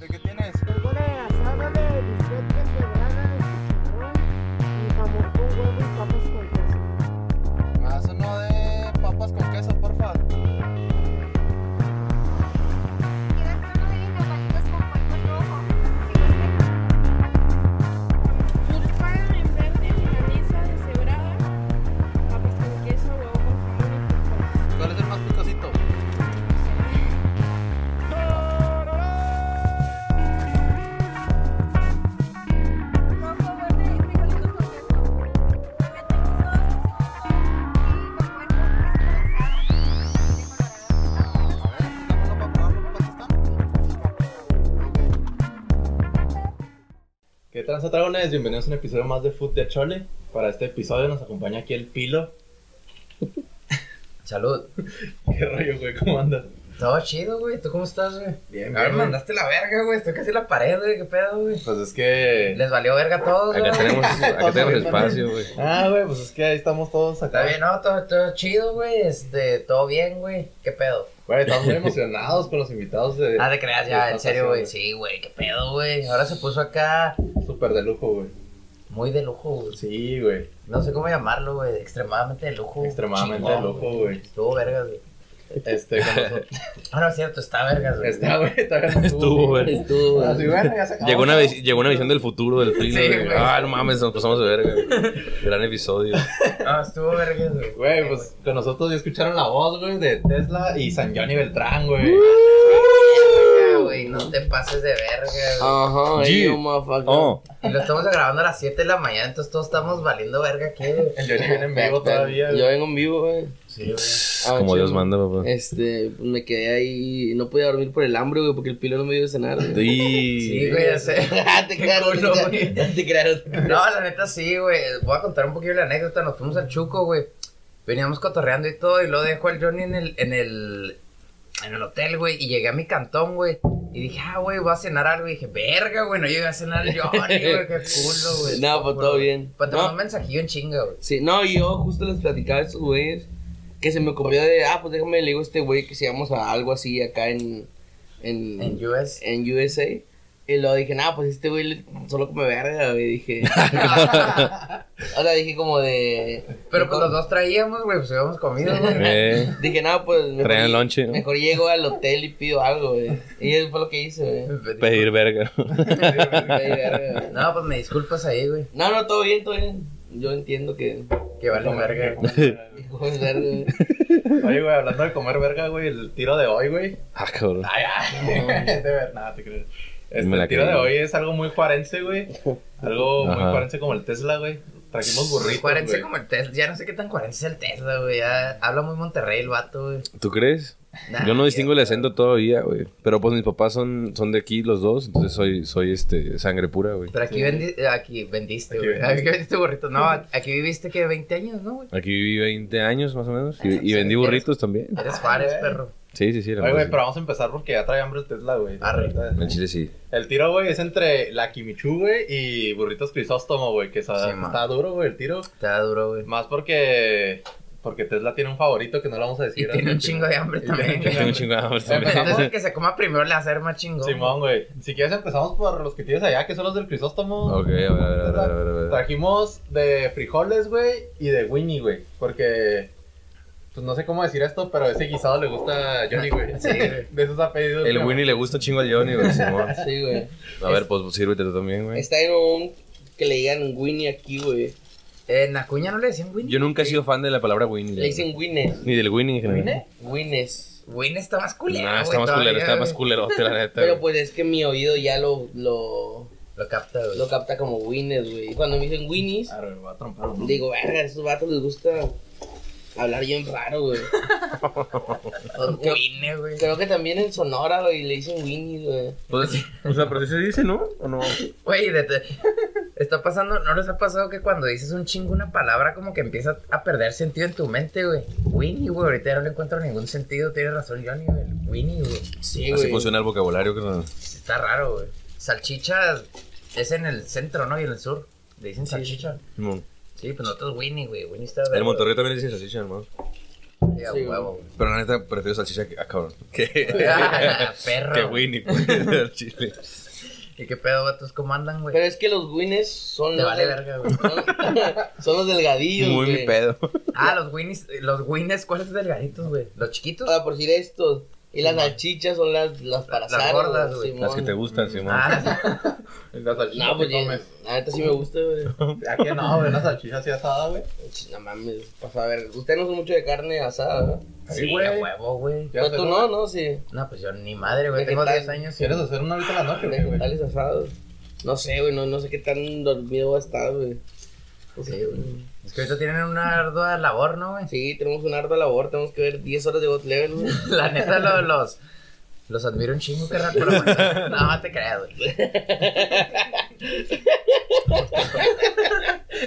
¿De qué tienes? ¿Qué tranza dragones? Bienvenidos a un episodio más de Food de Chole. Para este episodio nos acompaña aquí el Pilo. Salud. ¿Qué rollo, güey? ¿Cómo andas? Todo chido, güey. ¿Tú cómo estás, güey? Bien, A ver, mandaste la verga, güey. Estoy casi en la pared, güey. ¿Qué pedo, güey? Pues es que... Les valió verga a todos, güey. Acá tenemos, acá tenemos espacio, güey. Ah, güey, pues es que ahí estamos todos acá. Está bien, no, todo, todo chido, güey. Este, todo bien, güey. ¿Qué pedo? Güey, estamos muy emocionados con los invitados de... Ah, te creas ya, en serio, güey. Sí, güey. ¿Qué pedo, güey? Ahora se puso acá Súper de lujo, güey. muy de lujo, güey. Sí, güey. No sé cómo llamarlo, güey. Extremadamente de lujo. Extremadamente Chingón, de lujo, güey. Estuvo vergas, güey. Este, con nosotros. Ah, no, es cierto, está vergas, güey. Está, güey, todavía no Estuvo, güey. Estuvo, Así, bueno, ya se acabó. Llegó una, vis- llegó una visión del futuro del Sí, güey. güey. Ah, no mames, nos pasamos de verga. güey. Gran episodio. No, estuvo vergas, güey. Güey, pues con nosotros ya escucharon la voz, güey, de Tesla y San Johnny Beltrán, güey. Güey. No te pases de verga, güey. Ajá, G. yo, motherfucker. Oh, Y lo estamos grabando a las 7 de la mañana, entonces todos estamos valiendo verga aquí. El Johnny viene en vivo todavía, Yo vengo en vivo, güey. Sí, güey. Ah, como Dios manda, papá. Este, pues me quedé ahí y no podía dormir por el hambre, güey, porque el pilo no me dio de cenar. güey. Sí. Sí, güey, ya sé. te culo, te güey. te creas. No, la neta sí, güey. Voy a contar un poquillo la anécdota. Nos fuimos al Chuco, güey. Veníamos cotorreando y todo, y lo dejó al Johnny en el, en el, en el hotel, güey. Y llegué a mi cantón, güey. Y dije, ah, güey, voy a cenar algo. Y dije, verga, güey, no llegué a cenar Johnny, güey. Qué culo, güey. No, pues todo bien. Pues te mandó un mensajillo en chinga, güey. sí, no, y yo justo les platicaba a estos güeyes que se me ocurrió de, ah, pues déjame le digo a este güey que si vamos a algo así acá en, en, En US. en USA. Y luego dije, nah, pues este güey le- solo come verga, güey. Dije, o sea, dije como de. Pero pues los dos traíamos, güey, pues habíamos comido, güey. Eh, Dije, no, pues. Mejor, traían el lonche, ¿no? mejor llego al hotel y pido algo, güey. Y eso fue lo que hice, güey. Pedir verga. Pedí verga, güey. No, pues me disculpas ahí, güey. No, no, todo bien, todo bien. Yo entiendo que. Que vale verga. Comes verga, güey. Oye, güey, hablando de comer verga, güey, el tiro de hoy, güey. Ah, cabrón. Ay, ay, de verdad, nada, te crees. Este, el tiro de hoy es algo muy juarense, güey. Algo muy juarense como el Tesla, güey. Trajimos burritos, Cuarense güey. como el Tesla. Ya no sé qué tan cuarense es el Tesla, güey. Ya habla muy Monterrey el vato, güey. ¿Tú crees? Nah, Yo no distingo el acento todavía, güey. Pero pues mis papás son, son de aquí los dos, entonces soy, soy este, sangre pura, güey. Pero aquí, Sí. vendi- aquí vendiste, Aquí güey. vendiste. Aquí vendiste burritos. No, aquí viviste que 20 años, ¿no, güey? Aquí viví 20 años más o menos y, y Sí, vendí eres- burritos también. Eres Juárez, güey. perro. Sí, sí, sí. la Oye, güey, pero vamos a empezar porque ya trae hambre el Tesla, güey. Arre. En Chile sí. El tiro, güey, es entre la Kimichu, güey, y burritos Crisóstomo, güey, que está, Sí, está duro, güey, el tiro. Está duro, güey. Más porque porque Tesla tiene un favorito que no lo vamos a Y decir. tiene un chingo de hambre Y también. tiene un chingo de hambre también. Empezamos. Entonces el que se coma primero le va a hacer más chingón. Simón, güey. Si quieres empezamos por los que tienes allá, que son los del Crisóstomo. Ok, a ver, a ver, a ver. Trajimos de frijoles, güey, y de Winnie, güey. Porque, pues no sé cómo decir esto, pero ese guisado le gusta a Johnny, güey. Sí, güey. De esos ha pedido. El Winnie le gusta chingo al Johnny, güey. Simón. Sí, güey. A ver, pues sírvete tú también, güey. Está en un. Que le digan Winnie aquí, güey. En Acuña no le decían Winnie. Yo nunca he sido fan de la palabra Winnie. Le dicen Winnes. Ni del Winnie en general. ¿Winnie? Winnes. Winnie está más culero. No, está más culero, está más culerote, la neta. Pero pues es que mi oído ya lo. lo Lo capta, güey. lo capta como Winnes, güey. Y Cuando me dicen Winnies, Arre, me va a trompar, ¿no? digo, verga, a estos vatos les gusta hablar bien raro, güey. creo, Winnie, güey. creo que también en Sonora, güey, le dicen Winnies, güey. Pues, o sea, pero sí se dice, ¿no? ¿O no? Güey, está pasando, ¿no les ha pasado que cuando dices un chingo una palabra como que empieza a perder sentido en tu mente, güey? Winnie, güey, ahorita ya no le encuentro ningún sentido, tienes razón, Johnny, güey. Winnie, güey. Sí, Así güey. funciona el vocabulario. Que... Está raro, güey. Salchicha es en el centro, ¿no? Y en el sur. Le dicen salchicha. Simón. Sí, pues nosotros Winnie, güey. Winnie está El Monterrey también dicen salchicha, hermano. Sí, a huevo, güey. Pero la neta prefiero salchicha que. Ah, cabrón. Que. Ah, perro. que Winnie, pues, del chile. ¿Y qué pedo, vatos? ¿Cómo andan, güey? Pero es que los Winnies son Te los. vale verga, güey. Son, son los delgadillos. Muy güey. mi pedo. Ah, los Winnies, los Winnies, ¿cuáles delgaditos, güey? ¿Los chiquitos? Ah, por decir estos. Y las salchichas son las, las para Las asar, gordas, güey. Simón. Las que te gustan, Simón. Ah, La salchicha No, pues que ya, comes. la neta sí me gusta, güey. ¿A qué no, güey? Una salchicha así asada, güey. No mames, pasa a ver. Ustedes no son mucho de carne asada, ¿verdad? sí, Sí, güey. a huevo, güey. ¿Quieres Pero tú no, una? no, sí. No, pues yo ni madre, güey. Tengo Vegetal. 10 años. y- ¿Quieres hacer una ahorita en la noche, güey, güey? Vegetales asados. No sé, güey, no, no sé qué tan dormido va a estar, güey. Sí, güey. Es que ahorita tienen una ardua labor, ¿no, güey? Sí, tenemos una ardua labor, tenemos que ver 10 horas de God Level, güey. La neta, lo- los, los admiro un chingo, carnal. Pero bueno, no, te creas, güey.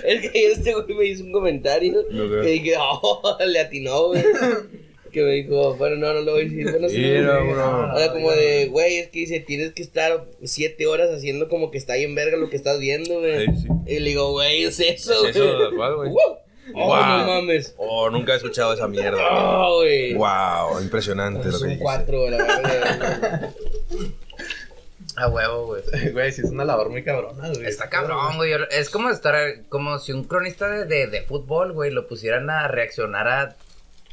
Es que este güey me hizo un comentario No que dije, oh, le atinó, güey. Que me dijo, bueno, no, no lo voy a decir. Bueno, sí, Mira, güey. bro. O sea, como de, güey, es que dice, tienes que estar 7 horas haciendo como que está bien verga lo que estás viendo, güey. Sí, sí. Y le digo, güey, es eso, Es eso, cual, güey. ¡Wow! Oh, Wow. no mames. Oh, nunca he escuchado esa mierda. Oh, güey. Wow, impresionante lo Es que un dijiste. 4, güey, la verdad. A huevo, güey. Güey, sí es una labor muy cabrona, güey. Está cabrón, güey. Es como estar, como si un cronista de, de, de fútbol, güey, lo pusieran a reaccionar a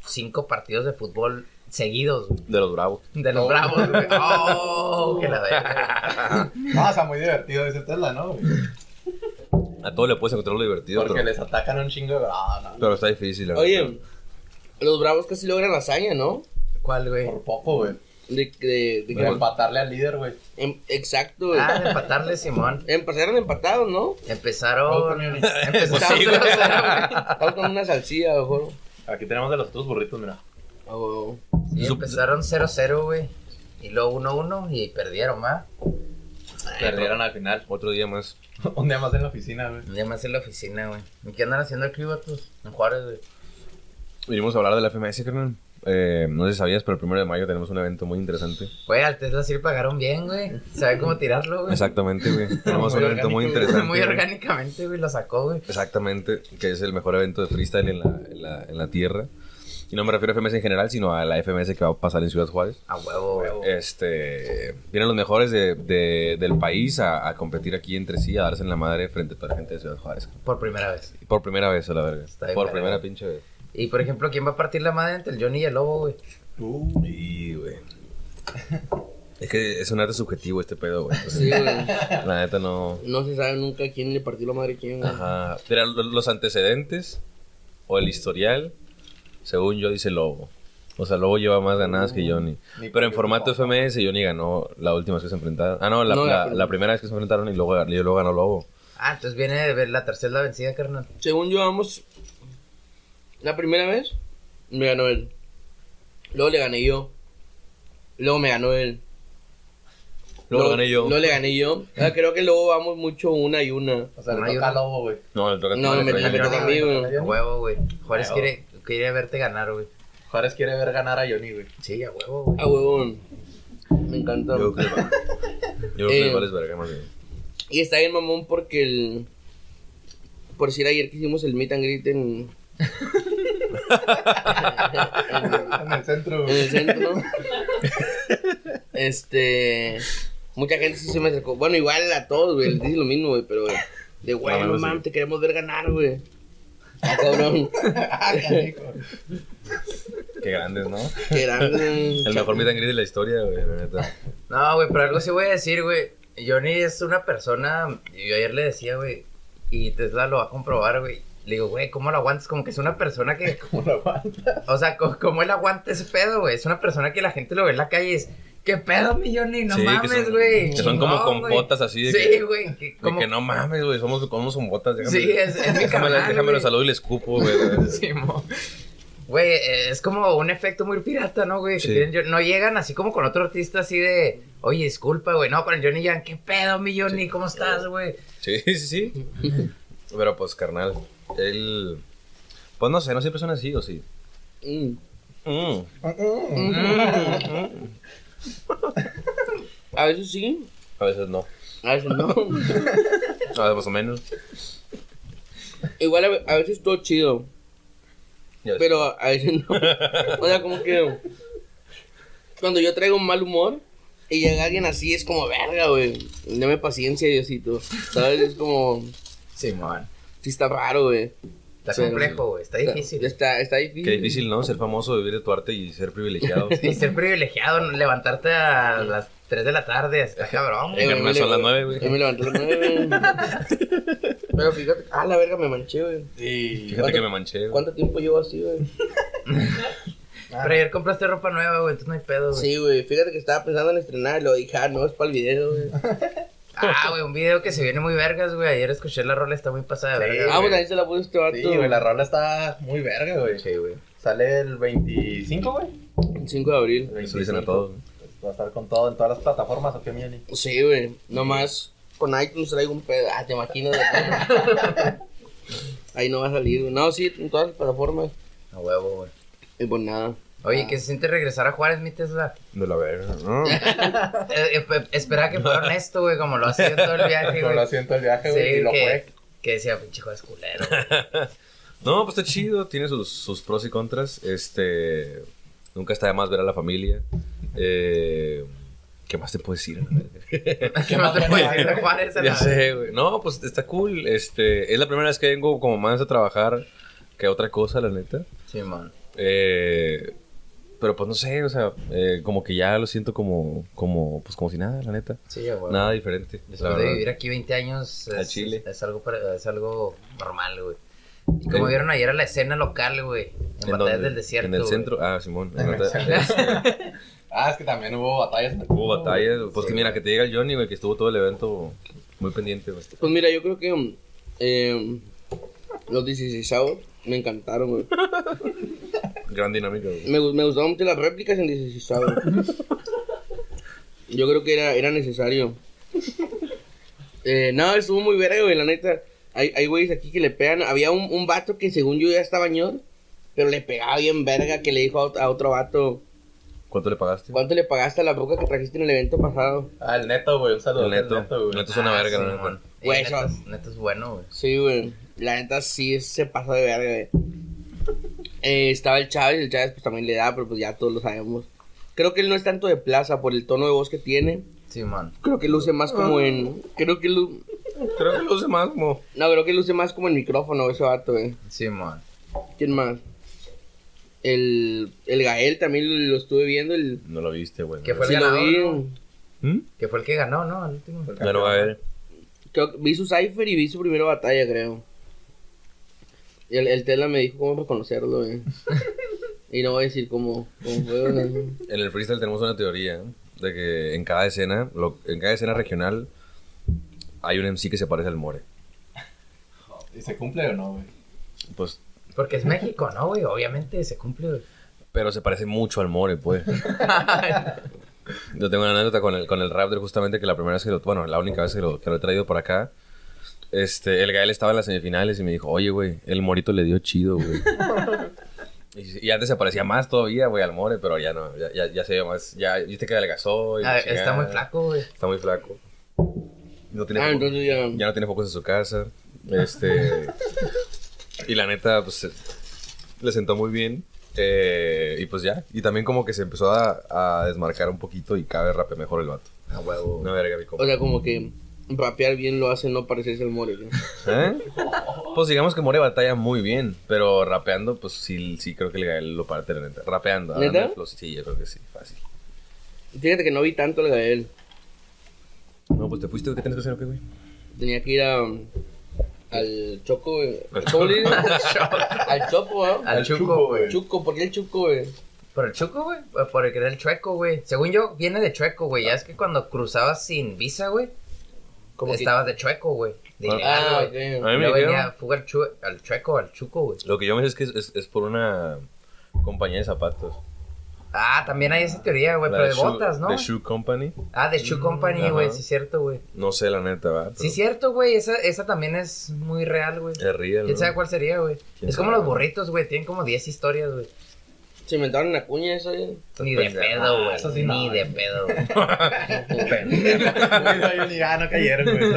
cinco partidos de fútbol seguidos, güey. De los bravos. De los Oh. bravos, güey. Oh, que la verga. No, o sea, muy divertido ese Tesla, ¿no? güey? A todo le puedes encontrar lo divertido, Porque pero, les atacan un chingo de... Ah, no, pero está difícil. la verdad. Oye, los bravos casi logran hazaña, ¿no? ¿Cuál, güey? Por poco, güey. De, de, de De empatarle al líder, güey. em- exacto, güey. Ah, de empatarle, Simón. Empezaron empatados, ¿no? Empezaron. Pues Empezaron sí, 0-0, güey. güey. Estamos con una salsilla, mejor. Aquí tenemos de los otros burritos, mira. Oh, Sí, empezaron 0-0, güey. Y luego 1-1 y perdieron, ¿va? Perdieron al final. Otro día más. Un día más en la oficina, güey. Un día más en la oficina, güey. ¿Y qué andan haciendo aquí, vatos? En Juárez, güey. Vinimos a hablar de la FMS, carnal. Eh, no sé si sabías, pero el primero de mayo tenemos un evento muy interesante. Güey, al Tesla sí le pagaron bien, güey. Sabe cómo tirarlo, güey. Exactamente, güey. Tenemos Muy un evento muy interesante. Muy güey. orgánicamente, güey, lo sacó, güey. Exactamente, que es el mejor evento de freestyle en la, en la, en la tierra. Y no me refiero a FMS en general, sino a la FMS que va a pasar en Ciudad Juárez. A huevo, güey. Este, vienen los mejores de, de- del país a, a competir aquí entre sí, a darse en la madre frente a toda la gente de Ciudad Juárez. Por primera vez. Por primera vez, a la verga. Por primera pinche vez. Y, por ejemplo, ¿quién va a partir la madre entre el Johnny y el Lobo, güey? Y, güey. Es que es un arte subjetivo este pedo, güey. Entonces, sí, güey. La neta no. No se sabe nunca quién le partió la madre a quién, güey. Ajá. Lo- los antecedentes o el historial, según yo, dice Lobo. O sea, Lobo lleva más ganadas que Johnny. Pero en formato FMS, Johnny ganó la última vez que se enfrentaron. Ah, no, la, No, la- la- la primera vez que se enfrentaron y luego, y luego ganó Lobo. Ah, entonces viene la tercera la vencida, carnal. Según yo, vamos. La primera vez me ganó él. Luego le gané yo. Luego me ganó él. Luego lo gané yo. Luego le gané yo. Ah, creo que luego vamos mucho una y una. O sea, No le toca a. Lobo, güey. No, le toca a No, ti, me- le me toca a a mí, güey. A huevo, güey. Juárez Huevo. quiere, quiere verte ganar, güey. Juárez quiere ver ganar a Johnny, güey. Sí, a huevo, güey. Ah, huevón. Me encanta. Yo creo que yo creo que Eh, verga, más bien. Y está bien, mamón, porque el. Por decir ayer que hicimos el meet and greet en. En el centro, en güey. el centro. este. Mucha gente sí se me acercó. Bueno, igual a todos, güey. Les dije lo mismo, güey. Pero, de güey, No, no, no, sí. mames, te queremos ver ganar, güey. Ah, cabrón. Ah. Qué grandes, ¿no? Que grande. El mejor meet and greet de la historia, güey, la neta. No, güey, pero algo sí voy a decir, güey. Johnny es una persona, y yo ayer le decía, güey, y Tesla lo va a comprobar, güey. Le digo, güey, ¿cómo lo aguantas? Como que es una persona que, ¿Cómo lo aguanta? o sea, ¿cómo él aguanta ese pedo, güey? Es una persona que la gente lo ve en la calle y es, ¿qué pedo, mi Johnny? No Sí, que mames, son- güey. que son como Chingón, güey. compotas así de Sí, que- güey. que como- que no mames, güey, somos como son botas. Déjame, Sí, es, es mi déjame, canal, déjame lo saludo y le escupo, güey. Sí, mo. Güey, es como un efecto muy pirata, ¿no, güey? Sí. no llegan así como con otro artista así de, oye, disculpa, güey. No, con el Johnny Yan, ¿qué pedo, mi Johnny? ¿Cómo estás, güey? Sí, sí, sí. Pero pues, carnal, él. Pues no sé, no siempre son así, ¿o sí? Mm. Mm. A veces sí, A veces no. a veces no. A veces más o menos. Igual a, ve- a veces todo chido. Pero a veces no. O sea, como que cuando yo traigo un mal humor y llega alguien así, es como verga, güey. Dame paciencia, Diosito. ¿Sabes? Es como. Simón. Sí, está raro, güey. Está Pero- complejo, güey. Está difícil. Está, está difícil. Qué difícil, ¿no? Ser famoso, vivir de tu arte y ser privilegiado. Y ser privilegiado, ¿no? levantarte a las 3 de la tarde, está cabrón. Eh, En güey, me son las nueve, güey. eh, me levanté a las nueve. Pero fíjate, ah, la verga, me manché, güey. Y Fíjate que me manché. güey. ¿Cuánto tiempo llevo así, güey? Pero ayer compraste ropa nueva, güey, entonces no hay pedo, güey. Sí, güey, fíjate que estaba pensando en estrenar y lo dije, ah, no, es para el video, güey. Ah, güey, un video que se viene muy vergas, güey. Ayer escuché la rola, está muy pasada de Sí, verga. Ah, güey. pues ahí se la este vato. Sí, güey, la rola está muy verga, güey. Sí, güey. Sale el 25, güey. El 5 de abril. Eso dicen a 25. todos. Va a estar con todo en todas las plataformas, ¿o qué, Miani? Sí, güey, nomás con iTunes traigo un pedo. Ah, te imagino. ahí no va a salir, güey. No, sí, en todas las plataformas. A huevo, güey. Y pues nada. Oye, ¿qué se siente regresar a Juárez, mi Tesla? De la verga, ¿no? Eh, eh, pe- esperaba que fuera honesto, güey, como lo hacía todo el viaje, güey. lo siento el viaje, güey, Sí, y lo que, fue. que decía, pinche Juárez culero. No, pues está chido, tiene sus, sus pros y contras. Este. Nunca está de más ver a la familia. Eh, ¿Qué más te puedo decir? ¿Qué más te puedes decir de Juárez? a ya sé, güey. No, pues está cool. Este, es la primera vez que vengo como más a trabajar que otra cosa, la neta. Sí, man. Eh, pero pues no sé, o sea, eh, como que ya lo siento como, como, pues como si nada, la neta. Sí, huevo. Nada diferente. la Después de verdad. vivir aquí 20 años A es, Chile. es algo, para- es algo normal, güey. Y como Eh. vieron ayer a la escena local, güey. En, ¿En Batallas dónde? del Desierto. En el güey. centro. Ah, Simón. En centro. Ah, es que también hubo batallas. Hubo batallas. güey. Pues Sí, que mira, güey. que te diga el Johnny, güey, que estuvo todo el evento muy pendiente, güey. Pues mira, yo creo que um, eh, los 16 me encantaron, güey. Gran dinámica, güey. Me, me gustaron mucho las réplicas en 16 Yo creo que era, era necesario. Eh, no, estuvo muy verga, güey, la neta. Hay, hay güeyes aquí que le pegan. Había un, un vato que según yo ya estaba ñor, pero le pegaba bien verga que le dijo a, ot- a otro vato, ¿Cuánto le pagaste? ¿cuánto le pagaste a la boca que trajiste en el evento pasado? Ah, el neto, güey. Un saludo El neto. neto, güey. Neto es una Ah, verga, sí. Y Güey, es- neta es bueno, güey. Sí, güey. La neta sí se pasó de verga, güey. Eh, estaba el Chávez, el Chávez pues también le da, pero pues ya todos lo sabemos. Creo que él no es tanto de plaza por el tono de voz que tiene. Sí, man. Creo que luce más como en. Creo que lu- Creo que lo usa más como. No, creo que luce más como en micrófono ese vato, güey. Sí, man. ¿Quién más? El, el Gael también lo estuve viendo. El, No lo viste, güey. ¿Qué fue sí el lo ganador, vi. no? ¿Mm? Que fue el que ganó, ¿no? Al último. A ver. Creo que vi su cipher y vi su primera batalla, creo. Y el, el Tela me dijo cómo reconocerlo, güey. y no voy a decir cómo, cómo fue. En el freestyle tenemos una teoría ¿eh? de que en cada escena, lo- en cada escena regional, hay un MC que se parece al More. ¿Y se cumple o no, güey? Pues, Porque es México, ¿no, güey? Obviamente se cumple, güey. pero se parece mucho al More, pues. Yo tengo una anécdota con el, con el Raptor, justamente que la primera vez que lo, bueno, la única vez que lo, que lo he traído por acá, este, el Gael estaba en las semifinales y me dijo, oye, güey, el Morito le dio chido, güey. y, y antes se parecía más todavía, güey, al More, pero ya no, ya, ya, ya se ve más, ya, viste que adelgazó. y la Ah, está chingada. muy flaco, güey. Está muy flaco. No tiene Ah, foco- entonces ya. ya no tiene focos en su casa. Este. y la neta, pues le sentó muy bien. Eh, y pues ya. Y también como que se empezó a, a desmarcar un poquito y cabe rape mejor el vato. A huevo. Una verga, mi compa. O sea, como que rapear bien lo hace no parecerse al More, güey. ¿Eh? Pues digamos que More batalla muy bien, pero rapeando, pues sí, sí creo que el Gael lo parte, la neta. Rapeando, ¿Neta? flow, sí, yo creo que sí, fácil. Fíjate que no vi tanto el Gael. No, pues te fuiste, ¿qué tienes que hacer o qué, güey? Tenía que ir a, al Choco, güey. Al ¿Cómo le al Choco, ¿no? Al Chuco, güey. Chuco, ¿por qué el Chuco, güey? Por el Chuco, güey. Por el que era el Chueco, güey. Según yo, viene de Chueco, güey. Ya es que cuando cruzabas sin visa, güey, Como que- estabas de Chueco, güey. De Ah, ilegal, Ah, güey. A mí me dijeron- venía fuga al, chue- al Chueco, al Chuco, güey. Lo que yo me sé es que es, es- es por una compañía de zapatos. Ah, también hay esa teoría, güey, pero de Shoe- botas, ¿no? De Shoe Company. Ah, de Shoe Company, güey, sí es cierto, güey. No sé la neta, ¿verdad? Sí es cierto, güey, esa, esa también es muy real, güey. Es real, ¿Quién sabe cuál sería, güey? ¿Quién Es como sabe? los burritos, güey, tienen como 10 historias, güey. Se inventaron una cuña eso, güey. Ni de pedo, güey. Ah, sí Ni no, de güey. pedo, güey. No, yo ni, ah, no cayeron, güey.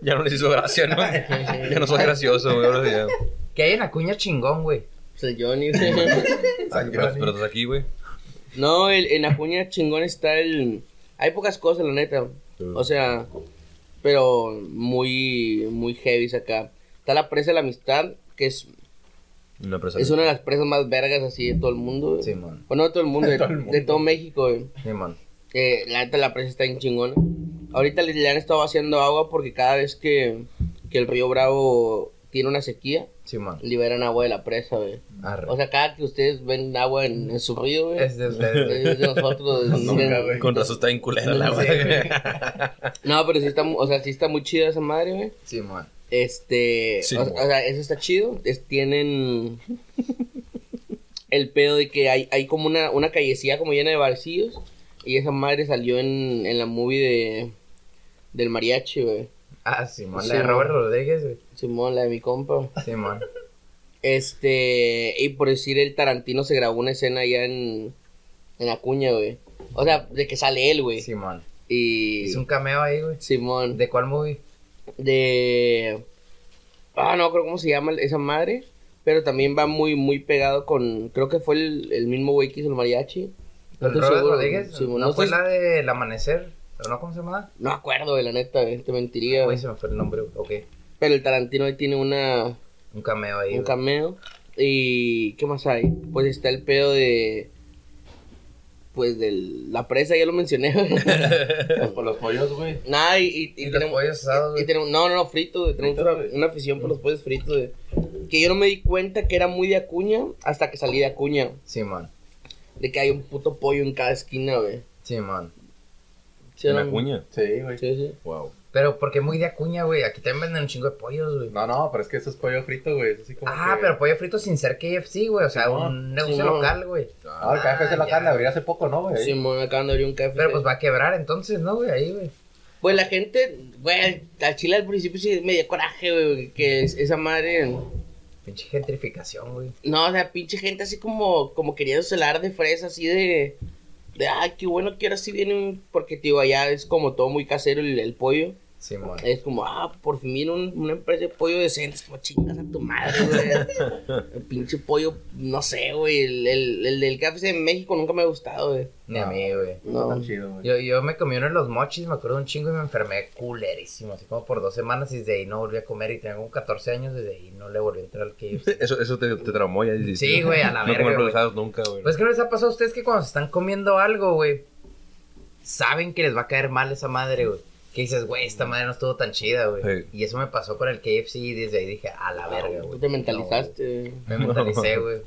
Ya no les hizo gracia, ¿no? ya no soy gracioso, güey. Ahora sí ya. Que hay una cuña chingón, güey. Pues el Johnny, güey. Ah, pero, estás aquí, güey. No, el, en Acuña chingón está el... Hay pocas cosas, la neta. O sea, pero muy, muy heavy acá. Está la presa de la amistad, que es, Una empresa. es una de las presas más vergas así de todo el mundo. güey. Simón. Bueno, no de todo el mundo, de, todo el mundo. de todo México, güey. Simón. Eh, la neta, la presa está en chingona. Ahorita le, le han estado haciendo agua porque cada vez que, que el río Bravo tiene una sequía, Simón. liberan agua de la presa, güey. Arre. O sea, cada que ustedes ven agua en, en su río, güey, es de ustedes. es de nosotros. Nunca, güey. Con razón está bien culera la Sí, güey. güey. No, pero sí está, o sea, sí está muy chida esa madre, güey. Simón. Este, Sí, o, sea, eso está chido. Es- tienen el pedo de que hay, hay como una, una callecilla como llena de barcillos. Y esa madre salió en, en la movie de del mariachi, güey. Ah, Simón. Sí, La de. Robert Rodríguez, güey. Simón, la de mi compa. Simón. Este, y por decir, el Tarantino se grabó una escena allá en, en Acuña, güey. O sea, de que sale él, güey. Simón. Y. Hizo un cameo ahí, güey. Simón. ¿De cuál movie? De ah no creo cómo se llama esa madre pero también va muy muy pegado con creo que fue el, el mismo güey que hizo el mariachi no ¿El estoy Robert seguro, Rodríguez? sí, ¿No, no fue estoy- la del amanecer? ¿O no? ¿Cómo se llama? no acuerdo la neta güey, te mentiría Güey, se me fue el nombre. Ok. pero el Tarantino ahí tiene una Un cameo ahí, un güey. cameo y qué más hay pues está el pedo de pues de la presa ya lo mencioné. Los, por los pollos, güey. Nada, y, y, Y los pollos asados, y güey. tenemos, no, no, no, frito, güey. Tenemos una, una afición por los pollos fritos, güey. Que yo no me di cuenta que era muy de Acuña hasta que salí de Acuña. Simón. De que hay un puto pollo en cada esquina, güey. ¿Sí, En no? la cuña. Sí, güey. Sí, sí. Wow. Pero porque muy de acuña, güey. Aquí también venden un chingo de pollos, güey. No, no, pero es que eso es pollo frito, güey. Es así como Ah, que- pero pollo frito sin ser KFC, güey. O sea, un negocio local, güey. Ah, el KFC se lo Ah, acaban de abrir hace poco, ¿no, güey? Sí, me acaban de abrir un café. Pero pues va a quebrar entonces, ¿no, güey? Ahí, güey. Pues la gente, güey, al chile al principio sí me dio coraje, güey. Que es- esa madre. Pinche gentrificación, güey. No, o sea, pinche gente así como, como queriendo celar de fresa, así de. De, ay, qué bueno que ahora sí viene un. Porque, tío, allá es como todo muy casero el, el pollo. Simón. Es como, ah, por fin viene un- una empresa de pollo decente. Es como, chingas a tu madre, güey. el pinche pollo, no sé, güey. El, el, el del KFC en México nunca me ha gustado, güey. Ni a mí, güey. No, No. tan chido, güey. Yo, yo me comí uno de los mochis, me acuerdo un chingo y me enfermé culerísimo. Así como por dos semanas y desde ahí no volví a comer. Y tengo como 14 años, desde ahí no le volví a entrar al KFC. Eso, eso te, te traumó ya. dijiste. Sí, güey, a la No verga, comer güey. procesados nunca, güey. Pues, ¿qué les ha pasado a ustedes que cuando se están comiendo algo, güey, saben que les va a caer mal esa madre, güey? Que dices, güey, esta madre no estuvo tan chida, güey. Sí. Y eso me pasó con el KFC y desde ahí dije, a la verga, Tú güey. te mentalizaste, güey. Me mentalicé, güey.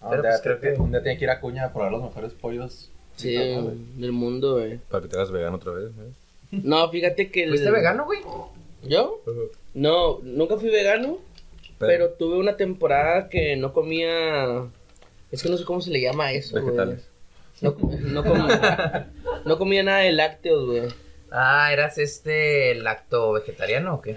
Ah, Pero, un, día, pues, creo que- un día tiene que ir a Cuña a probar los mejores pollos. Sí, Ah, güey. del mundo, güey. Para que te hagas vegano otra vez, ¿eh? No, fíjate que. el- ¿Fuiste vegano, güey? ¿Yo? No, nunca fui vegano. Pero tuve una temporada que no comía. Es que no sé cómo se le llama eso, güey. Vegetales. No, no, comía, no comía nada de lácteos, güey. Ah, ¿eras este lacto vegetariano o qué?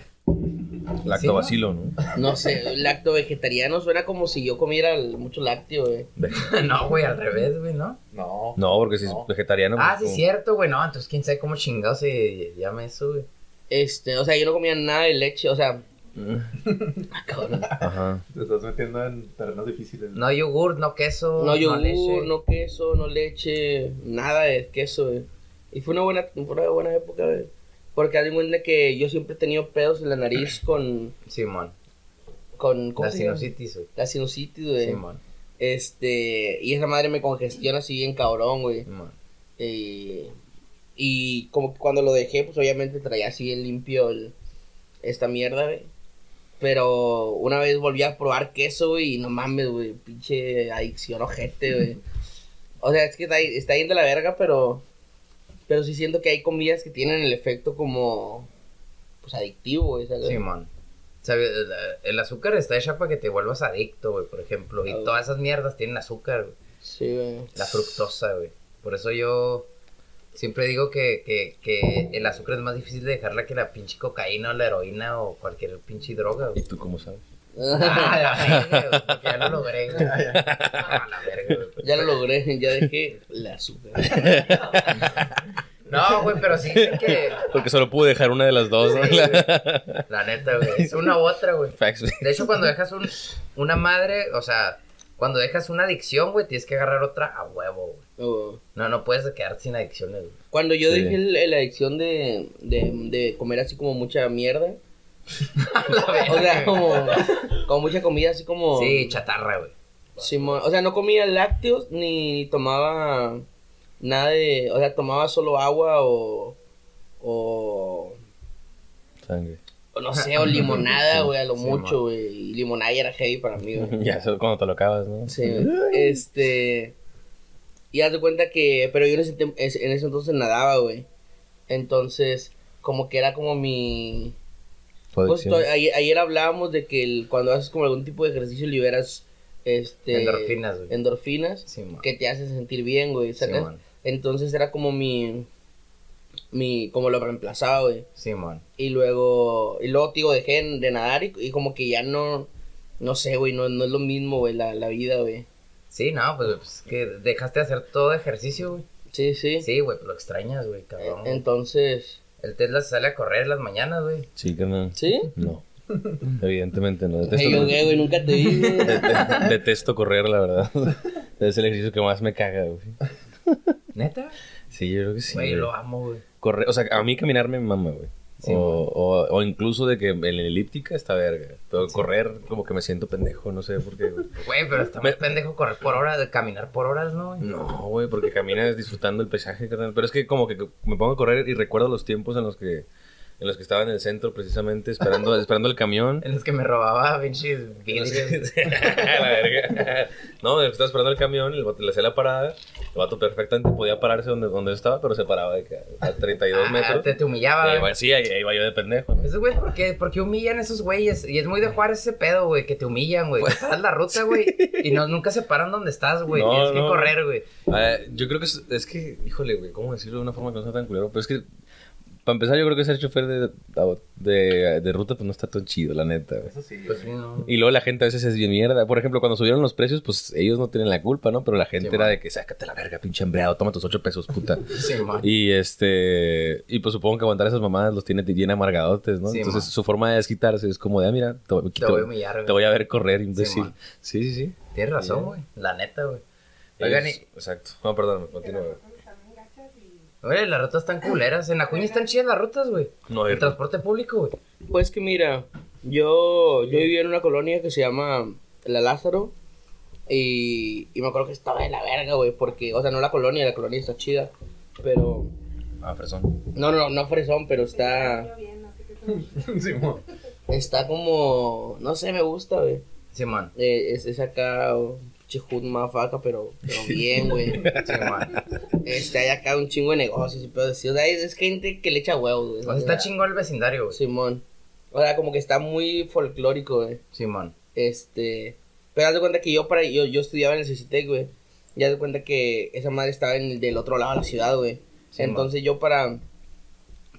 Lactobacilo, ¿no? No sé, lacto vegetariano suena como si yo comiera el- mucho lácteo, güey. no, güey, al revés, güey, ¿no? No. No, porque si es No. vegetariano. Ah, pues, sí, como- cierto, güey. No, entonces quién sabe cómo chingado se llama eso, güey. Este, o sea, yo no comía nada de leche, o sea. ah, cabrón. Ajá. Te estás metiendo en terrenos difíciles. No yogur, no queso, No yogur, leche. no queso, no leche, nada de queso, güey. Y fue una buena, fue una buena época, güey. Porque haz de cuenta que yo siempre he tenido pedos en la nariz con. Simón. con ¿cómo La sinusitis, güey. La sinusitis, güey. Simón. Este, y esa madre me congestiona así bien cabrón, güey. Simón. Y, y como que cuando lo dejé, pues obviamente traía así bien limpio el- esta mierda, güey. Pero una vez volví a probar queso, güey, y no mames, güey, pinche adicción ojete, güey. O sea, es que está, está yendo la verga, pero, pero sí siento que hay comidas que tienen el efecto como, pues adictivo, güey, ¿sabes? Simón. ¿Sabes? El, el azúcar está hecha para que te vuelvas adicto, güey, por ejemplo. Y Ah, todas esas mierdas tienen azúcar, güey. Sí, güey. La fructosa, güey. Por eso yo siempre digo que, que, que el azúcar es más difícil de dejarla que la pinche cocaína o la heroína o cualquier pinche droga, güey. ¿Y tú cómo sabes? Ah, la verga, güey, porque ya lo logré, güey. Ah, la verga, güey. Ya lo logré, ya dejé la azúcar. No, güey, pero sí que. Porque solo pude dejar una de las dos, ¿no? Sí, güey. La neta, güey. Es una u otra, güey. Facts, güey. De hecho, cuando dejas un, una madre, o sea, cuando dejas una adicción, güey, tienes que agarrar otra a huevo, güey. O- No, no puedes quedarte sin adicciones, güey. Cuando yo Sí. dejé el- la adicción de, de, de comer así como mucha mierda. O sea, como, como mucha comida así como... Sí, chatarra, güey. Simón, o sea, no comía lácteos ni tomaba nada de... O sea, tomaba solo agua o... O... Sangre. o no sé, o limonada, güey, a lo Sí, mucho, güey. Y limonada ya era heavy para mí, güey. Ya, eso es cuando te lo acabas, ¿no? Sí, este. Y haz de cuenta que. Pero yo en ese, en ese entonces nadaba, güey. Entonces, como que era como mi. Fue Pues ayer, ayer hablábamos de que el- cuando haces como algún tipo de ejercicio liberas. Este. Endorfinas, güey. Endorfinas. Sí, que te hace sentir bien, güey. Sí, entonces era como mi. Mi. Como lo reemplazaba, güey. Sí, man. Y luego. Y luego, tío, dejé de nadar y, y como que ya no. No sé, güey. No, no es lo mismo, güey, la, la vida, güey. Sí, no, pues, pues, que dejaste de hacer todo ejercicio, güey. Sí, sí. Sí, güey, pues lo extrañas, güey, cabrón. Entonces. El Tesla se sale a correr en las mañanas, güey. Sí, carnal. ¿Sí? No. Evidentemente no. Detesto, yo, güey, nunca te vi. güey. detesto correr, la verdad. Es el ejercicio que más me caga, güey. ¿Neta? Sí, yo creo que sí. Güey, yo güey. lo amo, güey. Correr, o sea, a mí caminar me mama, güey. Sí, o, o, o incluso de que en la elíptica está verga. Pero correr, como que me siento pendejo, no sé por qué, güey. Pero está Me- más pendejo correr por horas, de caminar por horas, ¿no? No, güey, porque caminas disfrutando el paisaje, carnal. Pero es que como que me pongo a correr y recuerdo los tiempos en los que en los que estaba en el centro precisamente esperando esperando el camión. En los que me robaba pinches vidrios. la verga. No, estaba esperando el camión, el vato le hacía la parada. El vato perfectamente podía pararse donde, donde estaba, pero se paraba de que a 32 Ah, metros. te, te humillaba, va- sí, ahí, ahí va yo de pendejo. ¿no? Esos güey, ¿por qué, por qué humillan esos güeyes? Y es muy de Juárez ese pedo, güey, que te humillan, güey. Que estás en la ruta, güey, y no, nunca se paran donde estás, güey. No, Tienes que correr, güey. Ah, yo creo que es, es que, híjole, güey, ¿cómo decirlo de una forma que no sea tan culero? Pero es que, para empezar, yo creo que ser chofer de, de, de ruta, pues no está tan chido, la neta, güey. Eso sí. Pues sí, no. Y luego la gente a veces es bien mierda. Por ejemplo, cuando subieron los precios, pues ellos no tienen la culpa, ¿no? Pero la gente Sí, era man. de que sácate la verga, pinche hambreado, toma tus ocho pesos, puta. Sí, man. y este. Y pues supongo que aguantar esas mamadas los tiene bien amargadotes, ¿no? Sí, Entonces man. su forma de desquitarse es como de, ah, mira, te, voy- Te voy a humillar, güey. te voy a ver correr, imbécil. Sí, sí, sí. Tienes razón, güey. La neta, güey. Oigan, Ellos- y... Exacto. No, perdón, continúa. Oye, las rutas están culeras. En Acuña están chidas las rutas, güey. No, El transporte público, güey. Pues que mira, yo, yo vivía en una colonia que se llama La Lázaro. Y, y me acuerdo que estaba de la verga, güey. Porque, o sea, no la colonia, la colonia está chida. Pero. Ah, fresón. No, no, no fresón, pero está. Simón. Está como. No sé, me gusta, güey. Sí, man. Eh, es, es acá. oh, Chihut mafaca, pero, pero bien, güey. Este, hay acá un chingo de negocios y pedo así. O sea, es, gente que le echa huevos, güey. O sea, está chingón el vecindario, güey. Simón. O sea, como que está muy folclórico, güey. Sí, man. Este. Pero haz de cuenta que yo para yo, yo estudiaba en el CCTEC, güey. Y haz de cuenta que esa madre estaba en el del otro lado de la ciudad, güey. Sí, Entonces yo para.